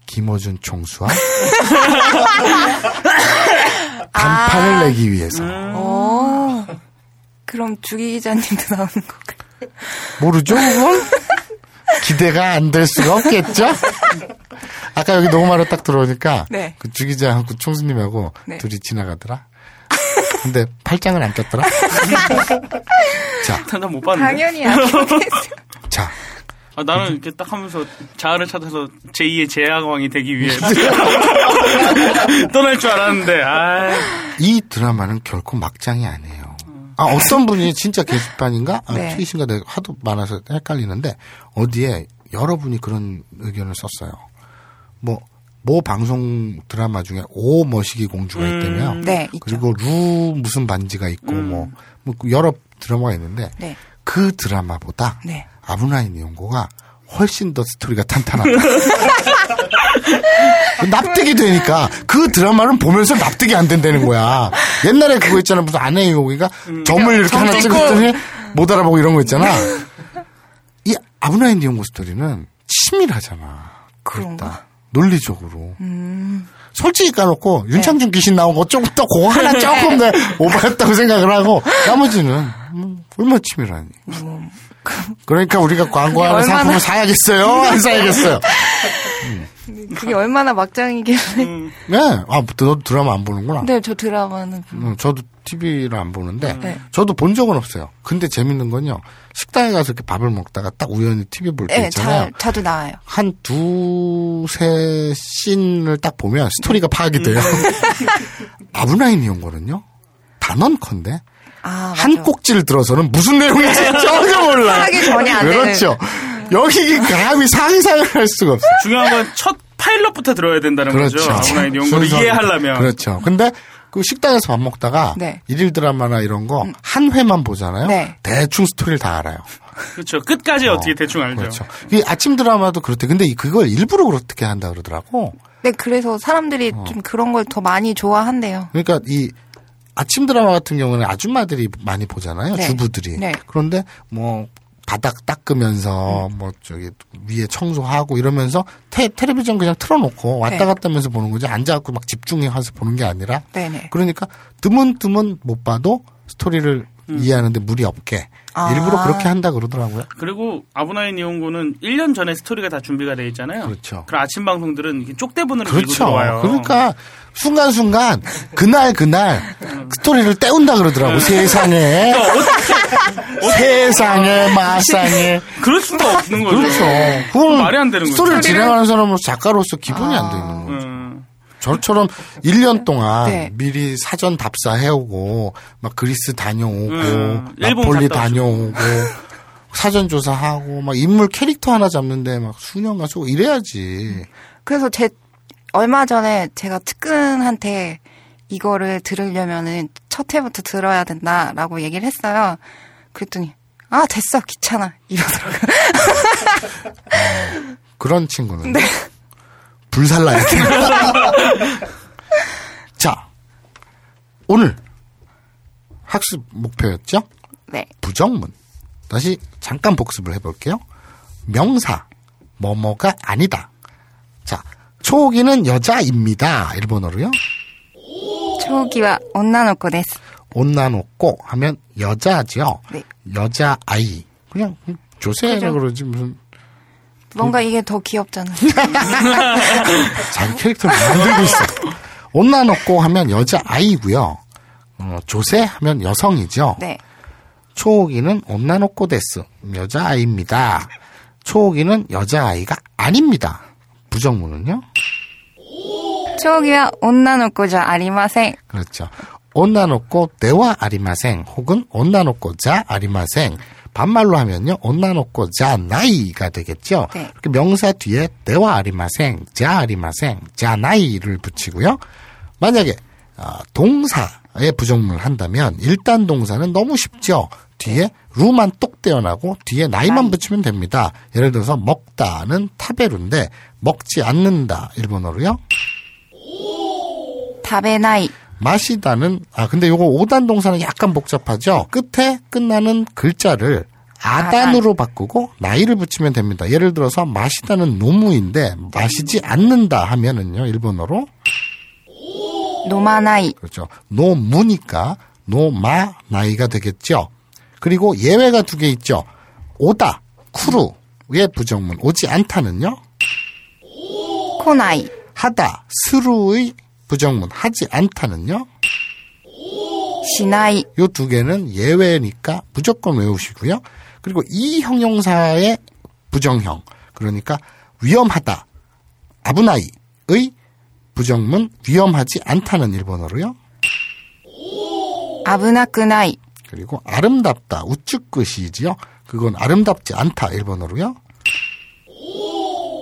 김호준 총수와 [LAUGHS] 간판을 내기 위해서 오. 그럼 주기 기자님도 나오는 거가 모르죠 [LAUGHS] 기대가 안 될 수가 없겠죠. 아까 여기 녹음하러 딱 들어오니까 [LAUGHS] 네. 그 주기자하고 총수님하고 네. 둘이 지나가더라. 근데 팔짱을 안 꼈더라. [LAUGHS] 자, 난못 봤는데. 당연히 알겠어요. [LAUGHS] 자, 아, 나는 이렇게 딱 하면서 자아를 찾아서 제2의 제야왕이 되기 위해 떠날 줄 알았는데, 아이 드라마는 결코 막장이 아니에요. 아, 어떤 분이 진짜 게시판인가? 아, 네. 트윗인가 내가 하도 많아서 헷갈리는데, 어디에 여러분이 그런 의견을 썼어요. 뭐, 모 방송 드라마 중에 오 머시기 공주가 음. 있다며. 네. 그리고 루 무슨 반지가 있고, 뭐, 뭐, 여러 드라마가 있는데, 네. 그 드라마보다 네. 아브나인 이용고가 훨씬 더 스토리가 탄탄하다. [LAUGHS] 납득이 되니까 그 드라마를 보면서 납득이 안 된다는 거야. 옛날에 그거 있잖아. 무슨 아내 이용이가 점을 이렇게 하나 찍었더니 못 알아보고 이런 거 있잖아. 이 아브나인 이용고 스토리는 치밀하잖아. 그렇다. 논리적으로. 음. 솔직히 까놓고 윤창준 귀신 나온 거 조금 더 그거 하나 [LAUGHS] 조금 더 오버했다고 생각을 하고 나머지는 음, 얼마나 치밀하니. 그러니까 우리가 광고하는 얼마나- 상품을 사야겠어요? [LAUGHS] 안 사야겠어요? 그게 얼마나 막장이길래. 네. 아, 너 드라마 안 보는구나. 네, 저 드라마는. 음, 저도 TV를 안 보는데, 네. 저도 본 적은 없어요. 근데 재밌는 건요, 식당에 가서 이렇게 밥을 먹다가 딱 우연히 TV 볼때 네, 있잖아요. 자, 자주 나와요. 한 두세 씬을 딱 보면 스토리가 파악이 돼요. [LAUGHS] 아브나인 이 온 거는요, 단언컨대, 아, 한. 꼭지를 들어서는 무슨 내용인지 [LAUGHS] 전혀 몰라요. 파악이 전혀 안 되는. 그렇죠. 여기 감히 상상을 할 수가 없어요. 중요한 건 첫 파일럿부터 들어야 된다는 그렇죠. 거죠. 아브나인 연구를 순서- 이해하려면. 그렇죠. 근데 그 식당에서 밥 먹다가 네. 일일 드라마나 이런 거 한 회만 보잖아요. 네. 대충 스토리를 다 알아요. 그렇죠. 끝까지 어, 떻게 대충 알죠. 그렇죠. 이 아침 드라마도 그렇대. 근데 이- 그걸 일부러 그렇게 한다 그러더라고. 네, 그래서 사람들이 어. 좀 그런 걸 더 많이 좋아한대요. 그러니까 이 아침 드라마 같은 경우는 아줌마들이 많이 보잖아요. 네. 주부들이. 네. 그런데 뭐 바닥 닦으면서 음. 뭐 저기 위에 청소하고 이러면서 테, 텔레비전 그냥 틀어놓고 왔다 네. 갔다 하면서 보는 거지 앉아갖고 막 집중해서 보는 게 아니라 네네. 그러니까 드문드문 못 봐도 스토리를 이해하는데 무리 없게 아. 일부러 그렇게 한다 그러더라고요. 그리고 아브나인 이용고는 1년 전에 스토리가 다 준비가 돼 있잖아요. 그렇죠. 그럼 아침 방송들은 쪽대본으로 그렇죠. 들어와요. 그러니까 순간순간 그날 그날 스토리를 때운다 그러더라고 세상에 세상에 마상에 그럴 수가 없는 거죠. 그렇죠. 그건 말이 안 되는 거죠. 스토리를 스토리를- 진행하는 사람은 작가로서 기본이 안 되는 거죠. 음, 저처럼 1년 동안 네. 미리 사전 답사 해오고 막 그리스 다녀오고 음, 일본 나폴리 다녀오고 [LAUGHS] 사전 조사하고 막 인물 캐릭터 하나 잡는데 막 수년간 쓰고 이래야지. 그래서 제 얼마 전에 제가 측근한테 이거를 들으려면은 첫 회부터 들어야 된다라고 얘기를 했어요. 그랬더니 아 됐어 귀찮아 이러더라고요. 그런 친구는 네. 불살라야 돼. 자, 오늘 학습 목표였죠? 네. 부정문. 다시 잠깐 복습을 해볼게요. 명사, 뭐뭐가 아니다. 자, 초기는 여자입니다. 일본어로요. 초기와 온나노코 데스. 온나놓고 하면 여자죠. 네. 여자 아이. 그냥 조세라. 그러지 무슨 뭔가 이게 더 귀엽잖아요. [LAUGHS] 자기 캐릭터를 만들고 있어. 온나놓고 하면 여자 아이고요. 어, 조세 하면 여성이죠. 네. 초기는 온나놓고 데스. 여자 아이입니다. 초기는 여자 아이가 아닙니다. 부정문은요? 초기와 온나노코자 아리마생. 그렇죠. 온나놓고 대와 아리마생 혹은 온나놓고 자 아리마생 반말로 하면요 온나놓고 자 나이가 되겠죠. 네. 이렇게 명사 뒤에 대와 아리마생 자 아리마생 자 나이를 붙이고요. 만약에 어, 동사 부정문을 한다면 일단 동사는 너무 쉽죠. 뒤에 루만 똑 떼어나고 뒤에 나이만 붙이면 됩니다. 예를 들어서 먹다는 타베루인데 먹지 않는다 일본어로요. 다베나이. 마시다는 아 근데 요거 오단 동사는 약간 복잡하죠. 끝에 끝나는 글자를 아단으로 바꾸고 나이를 붙이면 됩니다. 예를 들어서 마시다는 노무인데 마시지 않는다 하면은요 일본어로 노마나이. 그렇죠. 노무니까 노마 나이가 되겠죠. 그리고 예외가 두 개 있죠. 오다 쿠루의 부정문 오지 않다는요. 코나이. 하다 스루의 부정문 하지 않다는요. 시나이. 요 두 개는 예외니까 무조건 외우시고요. 그리고 이 형용사의 부정형 그러니까 위험하다 아부나이의 부정문 위험하지 않다는 일본어로요. 아브나크나이. 그리고 아름답다 우측 끝이지요. 그건 아름답지 않다 일본어로요.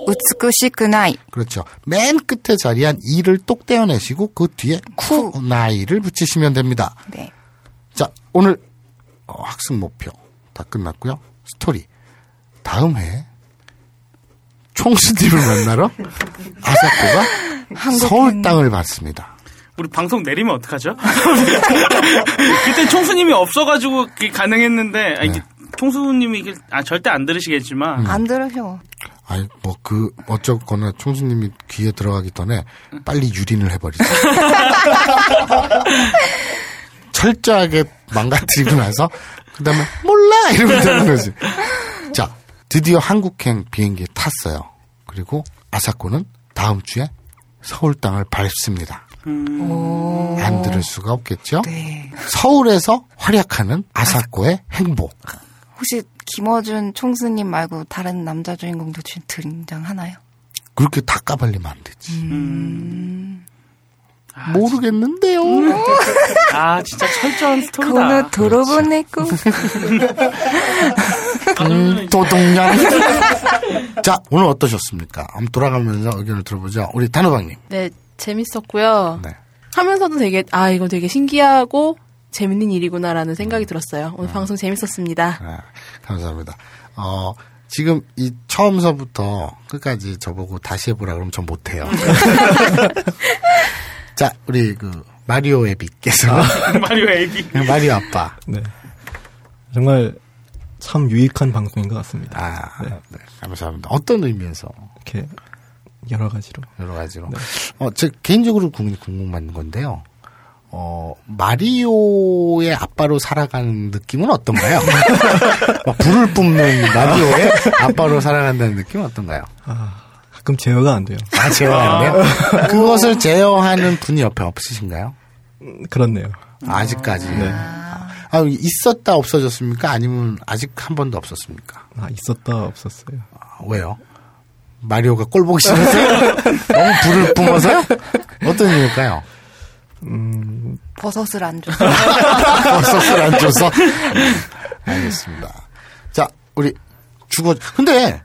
우츠쿠시크나이. 그렇죠. 맨 끝에 자리한 이를 똑 떼어내시고 그 뒤에 쿠 나이를 붙이시면 됩니다. 네. 자 오늘 어, 학습 목표 다 끝났고요. 스토리 다음 해 총수님을 만나러 아사코가 [LAUGHS] 서울 땅을 받습니다. 우리 방송 내리면 어떡하죠? [LAUGHS] 그때 총수님이 없어가지고 가능했는데 아, 이게 총수님이 아 절대 안 들으시겠지만 안 들으셔. 아니 뭐 그 어쩌거나 총수님이 귀에 들어가기 전에 빨리 유린을 해버리죠. [LAUGHS] 철저하게 망가뜨리고 나서 그다음에 몰라 이러면 되는 거지. 자 드디어 한국행 비행기에 탔어요. 그리고 아사코는 다음 주에 서울 땅을 밟습니다. 안 들을 수가 없겠죠. 네. 서울에서 활약하는 아사코의 행복. 혹시 김어준 총수님 말고 다른 남자 주인공도 지- 등장하나요? 그렇게 다 까발리면 안 되지. 음. 모르겠는데요. [LAUGHS] 아 진짜 철저한 스토리다. 그거는 들어보네 고 음, 도동냥. [LAUGHS] 자, 오늘 어떠셨습니까? 한번 돌아가면서 의견을 들어보죠. 우리 단호박님. 네, 재밌었고요. 네. 하면서도 되게 아 이거 되게 신기하고 재밌는 일이구나라는 생각이 들었어요. 오늘 방송 재밌었습니다. 아, 감사합니다. 어, 지금 이 처음서부터 끝까지 저보고 다시 해보라 그러면 전 못해요. [LAUGHS] 자, 우리 그 마리오 애비께서 마리오 애기. [LAUGHS] 마리오 아빠. 네. 정말 참 유익한 방송인 것 같습니다. 아, 네. 감사합니다. 어떤 의미에서 이렇게 여러 가지로. 여러 가지로. 어, 제 개인적으로 궁- 궁금한 건데요. 어, 마리오의 아빠로 살아가는 느낌은 어떤가요? [LAUGHS] 막 불을 뿜는 마리오의 아빠로 살아간다는 느낌은 어떤가요? 가끔 제어가 안 돼요. 아, 제어하는데요? 그것을 제어하는 분이 옆에 없으신가요? 음, 그렇네요. 아직까지. 네. 아, 있었다 없어졌습니까? 아니면 아직 한 번도 없었습니까? 아, 있었다 없었어요. 아, 왜요? 마리오가 꼴 보기 싫어서요? [LAUGHS] 너무 불을 뿜어서요? 어떤 이유일까요? 음, 버섯을 안 줘. 버섯을 안 줘서. [LAUGHS] [LAUGHS] 알겠습니다. 자, 우리 주거, 근데,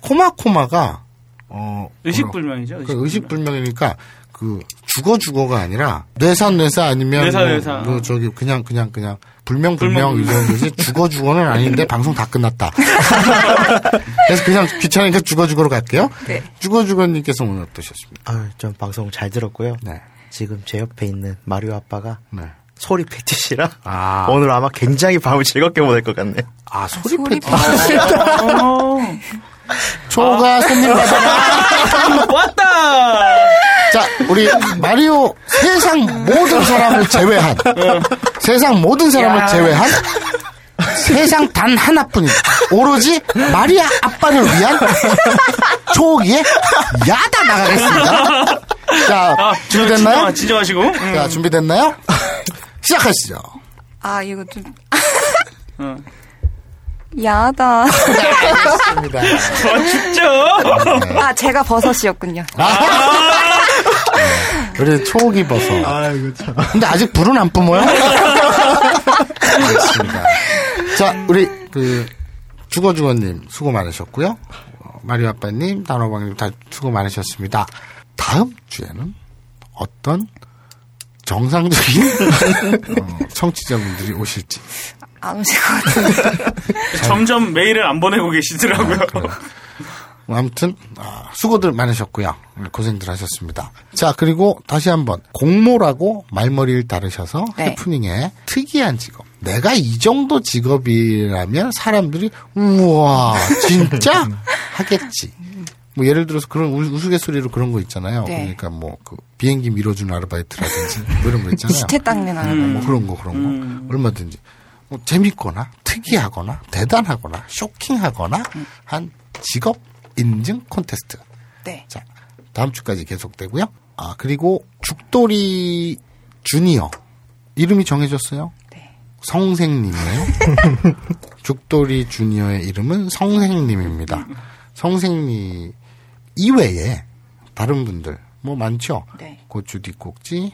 코마코마가, 어. 의식불명이죠. 그 의식불명. 의식불명이니까, 그, 죽어 죽어가 아니라, 뇌사 뇌사 아니면, 뇌사, 뭐, 뇌사. 뭐 저기, 그냥, 그냥, 그냥, 불명 불명 불명, 이 정도지, 죽어 죽어는 아닌데, 방송 다 끝났다. [LAUGHS] 그래서 그냥 귀찮으니까 죽어 죽어로 갈게요. 네. 죽어 죽어님께서 오늘 어떠셨습니까? 아, 전 방송 잘 들었고요. 네. 지금 제 옆에 있는 마리오 아빠가 네. 소리 패티시라 아. [LAUGHS] 오늘 아마 굉장히 밤을 즐겁게 보낼 것 같네. 아, 소리 소리 패 어, 초가 손님 받아. 왔다. 자, 우리 마리오 세상 모든 사람을 제외한 세상 모든 사람을 야. 제외한 세상 단 하나뿐인 오로지 마리아 아빠를 위한 [LAUGHS] 초기에 야다 나가겠습니다. 자, 아, 준비됐나요? 진정- 진정하시고. 음. 자, 준비됐나요? [LAUGHS] 시작하시죠. 아 이거 좀 [LAUGHS] 어. 야하다. 알겠습니다. 아, 춥죠? 아 제가 버섯이었군요. 우리 초기 버섯. 아이고, 참. 근데 아직 불은 안 뿜어요? 알겠습니다. 자, 우리 그 주거주거님 수고 많으셨고요. 어, 마리오 아빠님, 단호박님 다 수고 많으셨습니다. 다음 주에는 어떤 정상적인 어, [LAUGHS] 청취자분들이 오실지. 안 오실 것 같은데. [LAUGHS] 점점 메일을 안 보내고 계시더라고요. 뭐 아무튼 아, 수고들 많으셨고요. 고생들 하셨습니다. 자 그리고 다시 한번 공모라고 말머리를 따르셔서 네. 해프닝에 특이한 직업. 내가 이 정도 직업이라면 사람들이 우와 진짜 [LAUGHS] 하겠지. 뭐 예를 들어서 그런 우- 우스갯소리로 그런 거 있잖아요. 네. 그러니까 뭐 그 비행기 밀어주는 아르바이트라든지 [LAUGHS] 뭐 이런 거 있잖아요. 시체 닦는 아르바이트. 뭐 그런 거 그런 거 얼마든지 뭐 재밌거나 특이하거나 대단하거나 쇼킹하거나 한 직업 인증 콘테스트. 네. 자 다음 주까지 계속되고요. 아 그리고 죽돌이 주니어 이름이 정해졌어요. 성생님이에요. [LAUGHS] 죽돌이 주니어의 이름은 성생님입니다. 성생님 이외에 다른 분들 뭐 많죠. 네. 고추 뒷꼭지,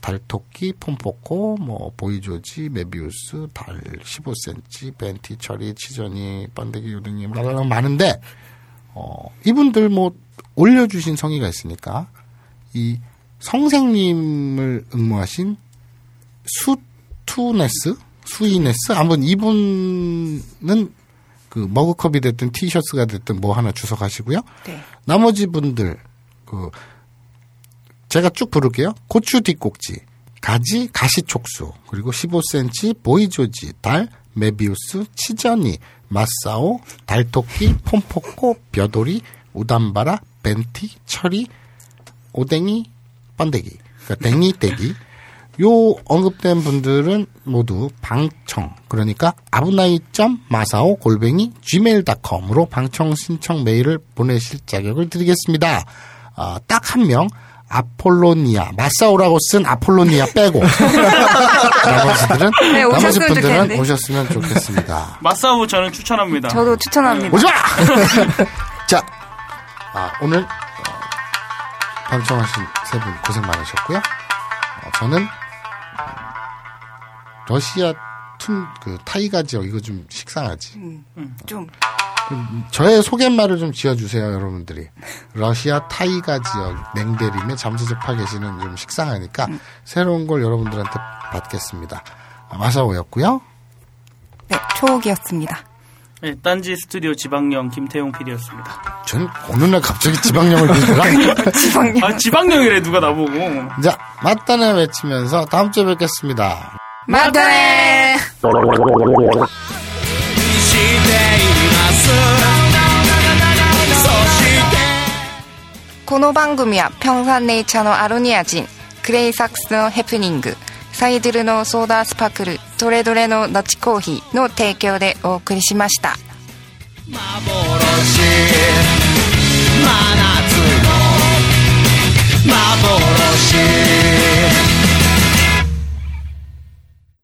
달토끼, 폼포코, 뭐 보이조지, 메비우스, 달 15cm, 벤티, 처리, 치전이, 번데기, 요등이 라라라 많은데 어 이분들 뭐 올려주신 성의가 있으니까 이 성생님을 응모하신 수투네스, 수이네스 아무튼 이분은 그 머그컵이 됐든 티셔츠가 됐든 뭐 하나 주워가시고요. 네. 나머지 분들 그 제가 쭉 부를게요. 고추 뒷꼭지, 가지 가시촉수, 그리고 15cm 보이조지, 달, 메비우스, 치전이, 마사오, 달토끼, 폼포코, 벼돌이, 우담바라, 벤티, 철이, 오뎅이, 번데기, 그러니까 댕이 떼기. 요 언급된 분들은 모두 방청 그러니까 아브나이.점 마사오 골뱅이 gmail.com으로 방청 신청 메일을 보내실 자격을 드리겠습니다. 아, 딱한 명 아폴로니아 마사오라고 쓴 아폴로니아 빼고 [LAUGHS] 나머지들은 네, 나머지 오셨으면 분들은 좋겠는데. 오셨으면 좋겠습니다. 마사오 저는 추천합니다. 저도 추천합니다. 오지 마! [LAUGHS] 자, 아, 오늘 어, 방청하신 세 분 고생 많으셨고요. 어, 저는 음, 러시아 툰, 그, 타이가 지역, 이거 좀 식상하지. 좀 저의 소개말을 좀 지어주세요, 여러분들이. 러시아 타이가 지역 냉대림에 잠수접하 계시는 좀 식상하니까 새로운 걸 여러분들한테 받겠습니다. 아, 마사오였고요. 네, 초옥이었습니다. 네, 딴지 스튜디오 지방령 김태용 PD였습니다. 전 어느 날 갑자기 지방령을 빌더라. [LAUGHS] 지방령. 아, 지방령이래, 누가 나보고. 자, 맞다네 외치면서 다음 주에 뵙겠습니다. またねこの番組はピョンファンネイチャーのアロニア人クレイサックスのヘプニングサイドルのソーダスパクルトレドレのナチコーヒーの提供でお送りしました。幻真夏の幻。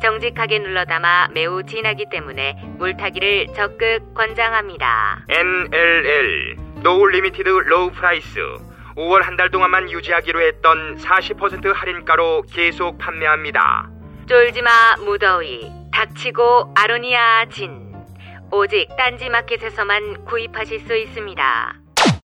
정직하게 눌러담아 매우 진하기 때문에 물타기를 적극 권장합니다. NLL No Limited Low Price 5월 한 달 동안만 유지하기로 했던 40% 할인가로 계속 판매합니다. 쫄지마 무더위 닥치고 아로니아 진 오직 딴지마켓에서만 구입하실 수 있습니다.